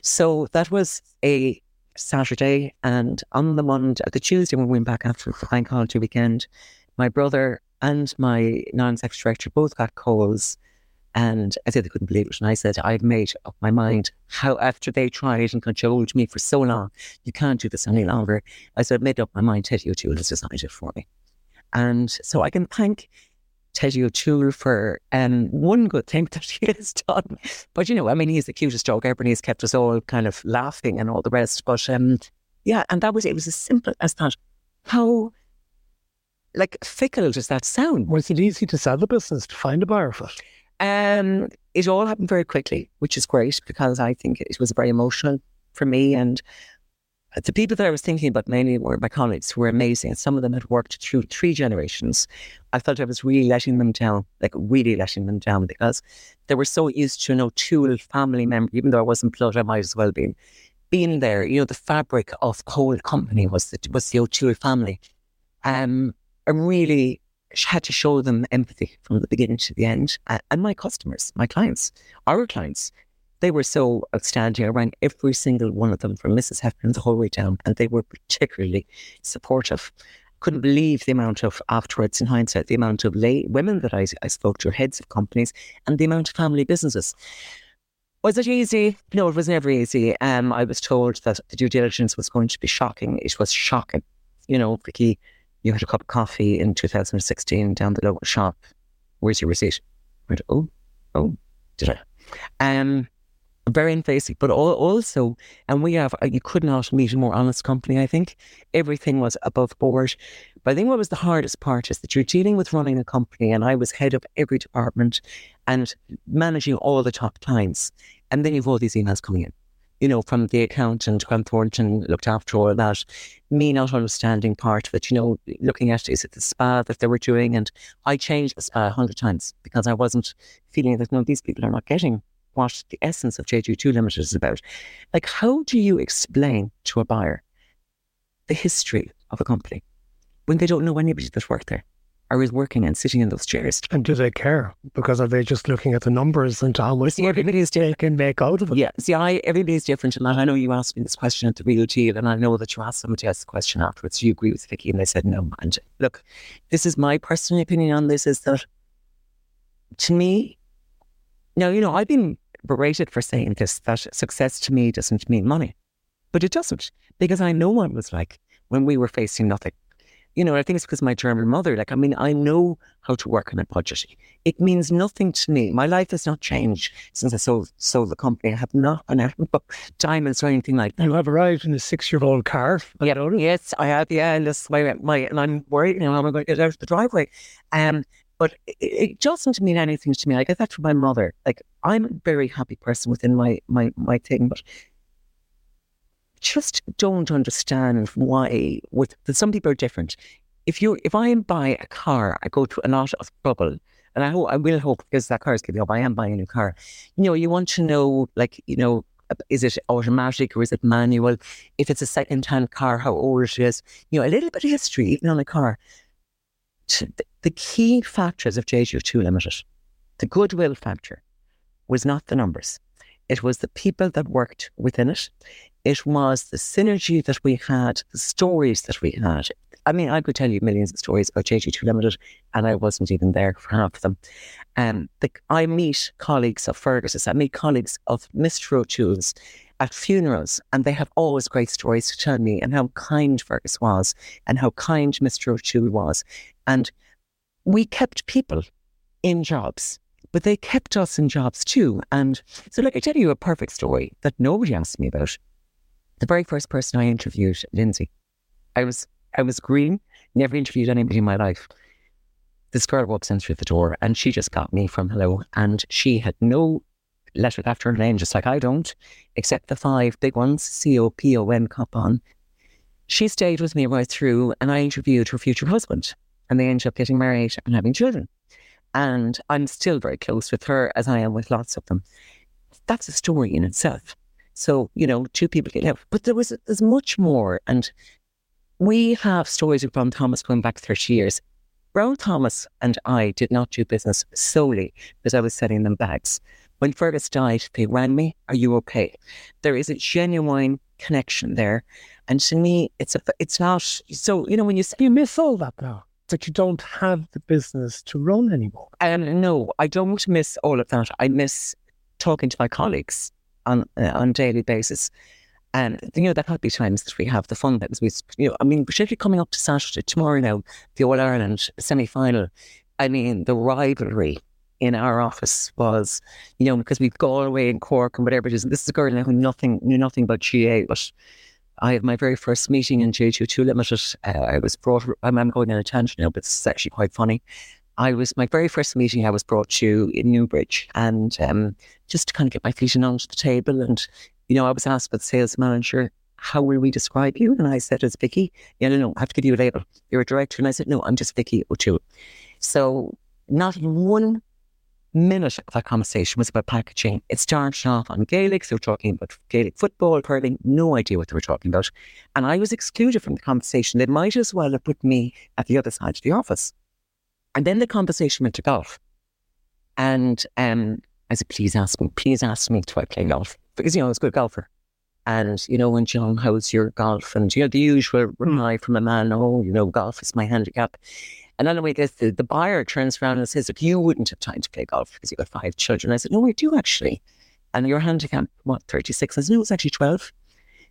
So that was a Saturday, and on the Monday, the Tuesday when we went back after the bank holiday weekend, my brother and my non-sex director both got calls, and I said they couldn't believe it. And I said I've made up my mind. How after they tried and cajoled me for so long, you can't do this any longer. I said I've made up my mind. Teddy O'Toole has it for me, and so I can thank Teddy O'Toole for um, one good thing [LAUGHS] that he has done. But, you know, I mean, he's the cutest dog ever and he's kept us all kind of laughing and all the rest. But um, yeah, and that was, it was as simple as that. How, like, fickle does that sound? Was it easy to sell the business, to find a buyer for it? Um, it all happened very quickly, which is great because I think it was very emotional for me. And the people that I was thinking about mainly were my colleagues who were amazing. And some of them had worked through three generations. I felt I was really letting them down, like really letting them down because they were so used to, you know, two family member, even though I wasn't blood, I might as well be being there. You know, the fabric of whole company was the, was the O'Toole family. Um, I really had to show them empathy from the beginning to the end. And my customers, my clients, our clients, they were so outstanding. I rang every single one of them from Mrs. Heffernan the whole way down, and they were particularly supportive. Couldn't believe the amount of afterwards, in hindsight, the amount of lay women that I, I spoke to, heads of companies, and the amount of family businesses. Was it easy? No, it was never easy. Um, I was told that the due diligence was going to be shocking. It was shocking. You know, Vicki, you had a cup of coffee in 2016 down the local shop. Where's your receipt? I went, oh, oh, did I? Um, very invasive, but also, and we have, uh, you could not meet a more honest company, I think. Everything was above board. But I think what was the hardest part is that you're dealing with running a company, and I was head of every department and managing all the top clients. And then you've all these emails coming in, you know, from the accountant, Grant Thornton looked after all that, me not understanding part of it, you know, looking at is it the spa that they were doing? And I changed the spa a hundred times because I wasn't feeling that, no, these people are not getting what the essence of JJ O'Toole Limited is about. Like, how do you explain to a buyer the history of a company when they don't know anybody that worked there? or is working and sitting in those chairs. And do they care? Because are they just looking at the numbers and how much see, everybody's they can make out of it? Yeah. See, I everybody's different. And I know you asked me this question at the real deal, and I know that you asked somebody else the question afterwards. Do you agree with Vicki? And they said no. And look, this is my personal opinion on this is that to me, now, you know, I've been berated for saying this that success to me doesn't mean money. But it doesn't, because I know what it was like when we were facing nothing. You know, I think it's because my German mother, like, I mean, I know how to work on a budget. It means nothing to me. My life has not changed since I sold, sold the company. I have not out diamonds or anything like that. You have arrived in a six year old car. Yeah, yes, I have. Yeah, and this my, my, and I'm worried, you know, I'm going to get out of the driveway. Um, but it, it doesn't mean anything to me. I that from my mother. Like I'm a very happy person within my my my thing, but just don't understand why. With some people are different. If you if I buy a car, I go through a lot of trouble. And I, hope, I will hope because that car is getting up. I am buying a new car. You know, you want to know, like, you know, is it automatic or is it manual? If it's a second-hand car, how old it is. You know, a little bit of history even on a car the key factors of JJ O'Toole Limited, the goodwill factor, was not the numbers. It was the people that worked within it. It was the synergy that we had, the stories that we had. I mean, I could tell you millions of stories about JJ O'Toole Limited, and I wasn't even there for half of them. Um, the, I meet colleagues of Fergus's, I meet colleagues of Mr. O'Toole's at funerals, and they have always great stories to tell me and how kind Fergus was and how kind Mr. O'Toole was. And we kept people in jobs, but they kept us in jobs too. And so, like, I tell you a perfect story that nobody asked me about. The very first person I interviewed, Lindsay, I was I was green, never interviewed anybody in my life. This girl walks in through the door and she just got me from hello. And she had no letter after her name, just like I don't, except the five big ones C O P O N, Copon. She stayed with me right through and I interviewed her future husband and they ended up getting married and having children. And I'm still very close with her as I am with lots of them. That's a story in itself. So, you know, two people get out. But there was there's much more. And we have stories of Brown Thomas going back 30 years. Brown Thomas and I did not do business solely because I was selling them bags. When Fergus died, they rang me, Are you okay? There is a genuine connection there. And to me, it's a, it's not so, you know, when you You miss all that now that you don't have the business to run anymore. And no, I don't miss all of that. I miss talking to my colleagues on uh, on a daily basis. And you know, there be times that we have the fun that we, you know, I mean, particularly coming up to Saturday, tomorrow now, the All Ireland semi final. I mean, the rivalry in our office was, you know, because we've Galway and Cork and whatever it is. And this is a girl now who nothing knew nothing about GAA, but I had my very first meeting in JJ O'Toole Limited. Uh, I was brought, I'm, I'm going on a tangent now, but it's actually quite funny. I was, my very first meeting I was brought to in Newbridge and um, just to kind of get my feet in onto the table. And, you know, I was asked by the sales manager, how will we describe you? And I said, as Vicki. Yeah, no, no, I have to give you a label. You're a director. And I said, no, I'm just Vicki O'Toole. So not one minute of that conversation was about packaging. It started off on Gaelic, so they were talking about Gaelic football, hurling, no idea what they were talking about. And I was excluded from the conversation. They might as well have put me at the other side of the office. And then the conversation went to golf. And um, I said, please ask me, please ask me to I play golf? Because, you know, I was a good golfer. And, you know, when John, how's your golf? And, you know, the usual reply from a man, oh, you know, golf is my handicap. And anyway, the, the, the buyer turns around and says, you wouldn't have time to play golf because you've got five children. I said, No, I do actually. And your handicap, what, 36? I said, No, it's actually 12.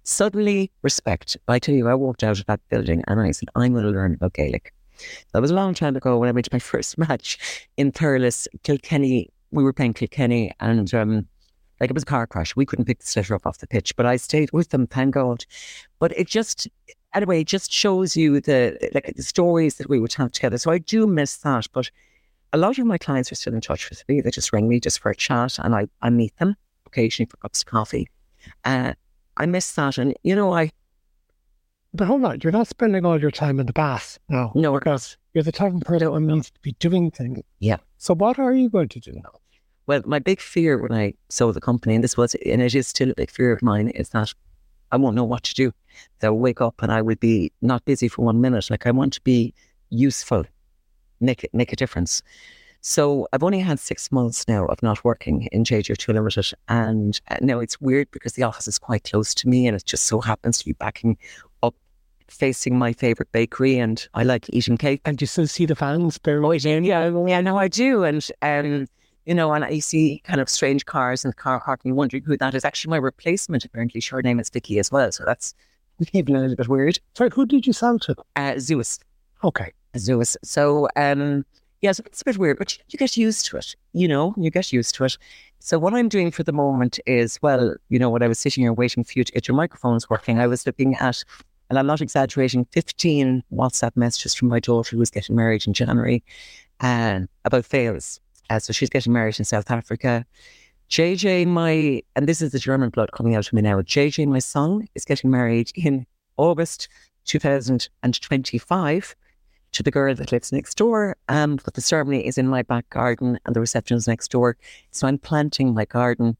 Suddenly, respect. I tell you, I walked out of that building and I said, I'm going to learn about Gaelic. That was a long time ago when I went to my [LAUGHS] first match in Thurles, Kilkenny. We were playing Kilkenny and um, like it was a car crash. We couldn't pick the sitter up off the pitch, but I stayed with them, thank God. But it just, anyway, it just shows you the like the stories that we would have together. So I do miss that, but a lot of my clients are still in touch with me. They just ring me just for a chat, and I, I meet them occasionally for cups of coffee. Uh, I miss that, and you know, I. But hold on, you're not spending all your time in the bath now. No, because you're the type of person who wants to be doing things. Yeah. So what are you going to do now? Well, my big fear when I sold the company, and this was, and it is still a big fear of mine, is that I won't know what to do. They'll wake up and I would be not busy for one minute. Like I want to be useful, make it, make a difference. So I've only had six months now of not working in JJ O'Toole Limited. And uh, now it's weird because the office is quite close to me and it just so happens to be backing up facing my favourite bakery and I like eating cake. And you still see the fans? Oh, yeah, yeah, no, I do. And um, you know, and I see kind of strange cars in the car park and you're wondering who that is. Actually, my replacement, apparently, her name is Vicky as well. So that's [LAUGHS] even a little bit weird. Sorry, who did you sell to? Uh, Zeus. Okay. Zeus. So, um, yeah, so it's a bit weird, but you get used to it. You know, you get used to it. So what I'm doing for the moment is, well, you know, when I was sitting here waiting for you to get your microphones working, I was looking at, and I'm not exaggerating, 15 WhatsApp messages from my daughter who was getting married in January and about fails uh, so she's getting married in South Africa. JJ, my, and this is the German blood coming out of me now. JJ, my son, is getting married in August 2025 to the girl that lives next door. Um, but the ceremony is in my back garden and the reception is next door. So I'm planting my garden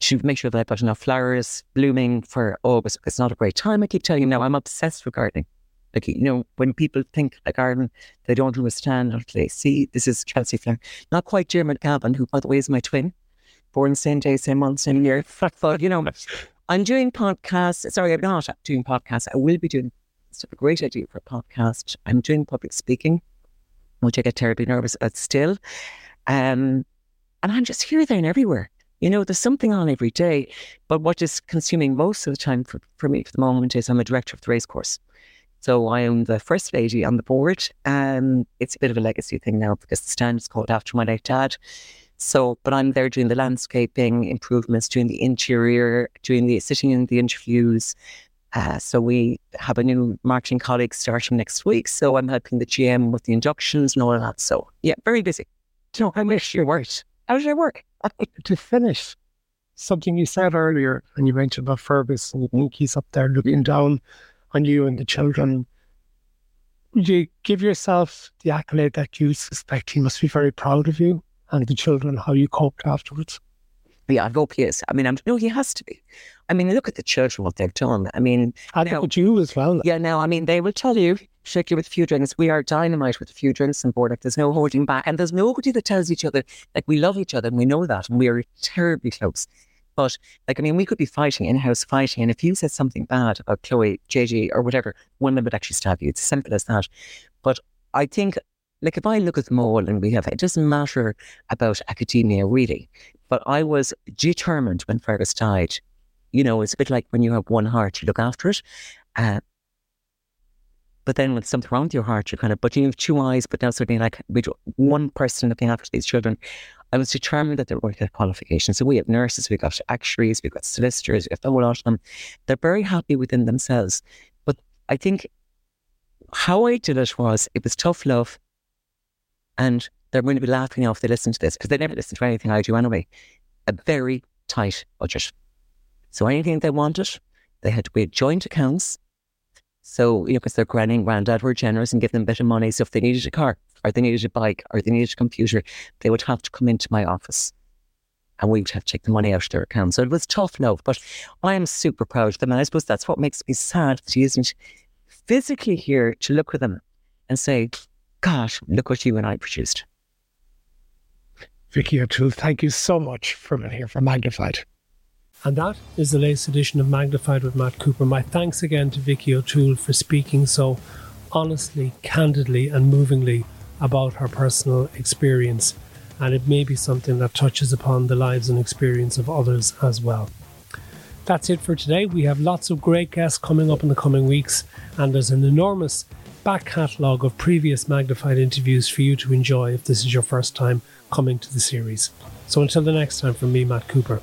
to make sure that I've got enough flowers blooming for August. It's not a great time. I keep telling you now, I'm obsessed with gardening. Like, you know, when people think like Ireland, they don't understand until they see this is Chelsea Flower. Not quite Diarmuid Gavin, who, by the way, is my twin, born same day, same month, same year. [LAUGHS] But, you know, I'm doing podcasts. Sorry, I'm not doing podcasts. I will be doing it's a great idea for a podcast. I'm doing public speaking, which I get terribly nervous about still. Um, and I'm just here, there, and everywhere. You know, there's something on every day. But what is consuming most of the time for, for me for the moment is I'm a director of the racecourse. So I am the first lady on the board. Um, it's a bit of a legacy thing now because the stand is called after my late dad. So, but I'm there doing the landscaping improvements, doing the interior, doing the sitting in the interviews. Uh, so we have a new marketing colleague starting next week. So I'm helping the GM with the inductions and all of that. So yeah, very busy. So how much you work? How did I work? [LAUGHS] to finish something you said earlier, and you mentioned about Fergus, and you he's up there looking down on you and the children. Would you give yourself the accolade that you suspect he must be very proud of you and the children, how you coped afterwards? Yeah, I hope he is. I mean, I'm, no, he has to be. I mean, look at the children, what they've done. I mean, and now, at you as well. Yeah, no, I mean, they will tell you, shake you with a few drinks, we are dynamite with a few drinks and board. Like, there's no holding back. And there's nobody that tells each other, like, we love each other and we know that. And we are terribly close. But like, I mean, we could be fighting in house fighting, and if you said something bad about Chloe, JJ, or whatever, women would actually stab you. It's as simple as that. But I think, like, if I look at them all and we have, it doesn't matter about academia really. But I was determined when Fergus died. You know, it's a bit like when you have one heart, you look after it. Uh, but then when something wrong with your heart, you kind of, but you have two eyes, but now suddenly like one person looking after these children. I was determined that they were going to get qualifications. So we have nurses, we've got actuaries, we've got solicitors, we've got a whole lot of them. They're very happy within themselves. But I think how I did it was it was tough love. And they're going to be laughing off they listen to this because they never listen to anything I do anyway. A very tight budget. So anything they wanted, they had to be joint accounts. So, you know, because their granny and granddad were generous and give them a bit of money. So if they needed a car, or they needed a bike or they needed a computer, they would have to come into my office and we would have to take the money out of their account. So it was tough enough, but I am super proud of them. And I suppose that's what makes me sad that he isn't physically here to look at them and say, gosh, look what you and I produced. Vicki O'Toole, thank you so much for being here for Magnified. And that is the latest edition of Magnified with Matt Cooper. My thanks again to Vicki O'Toole for speaking so honestly, candidly, and movingly about her personal experience. And it may be something that touches upon the lives and experience of others as well. That's it for today. We have lots of great guests coming up in the coming weeks, and there's an enormous back catalogue of previous magnified interviews for you to enjoy if this is your first time coming to the series. So until the next time, from me, Matt Cooper,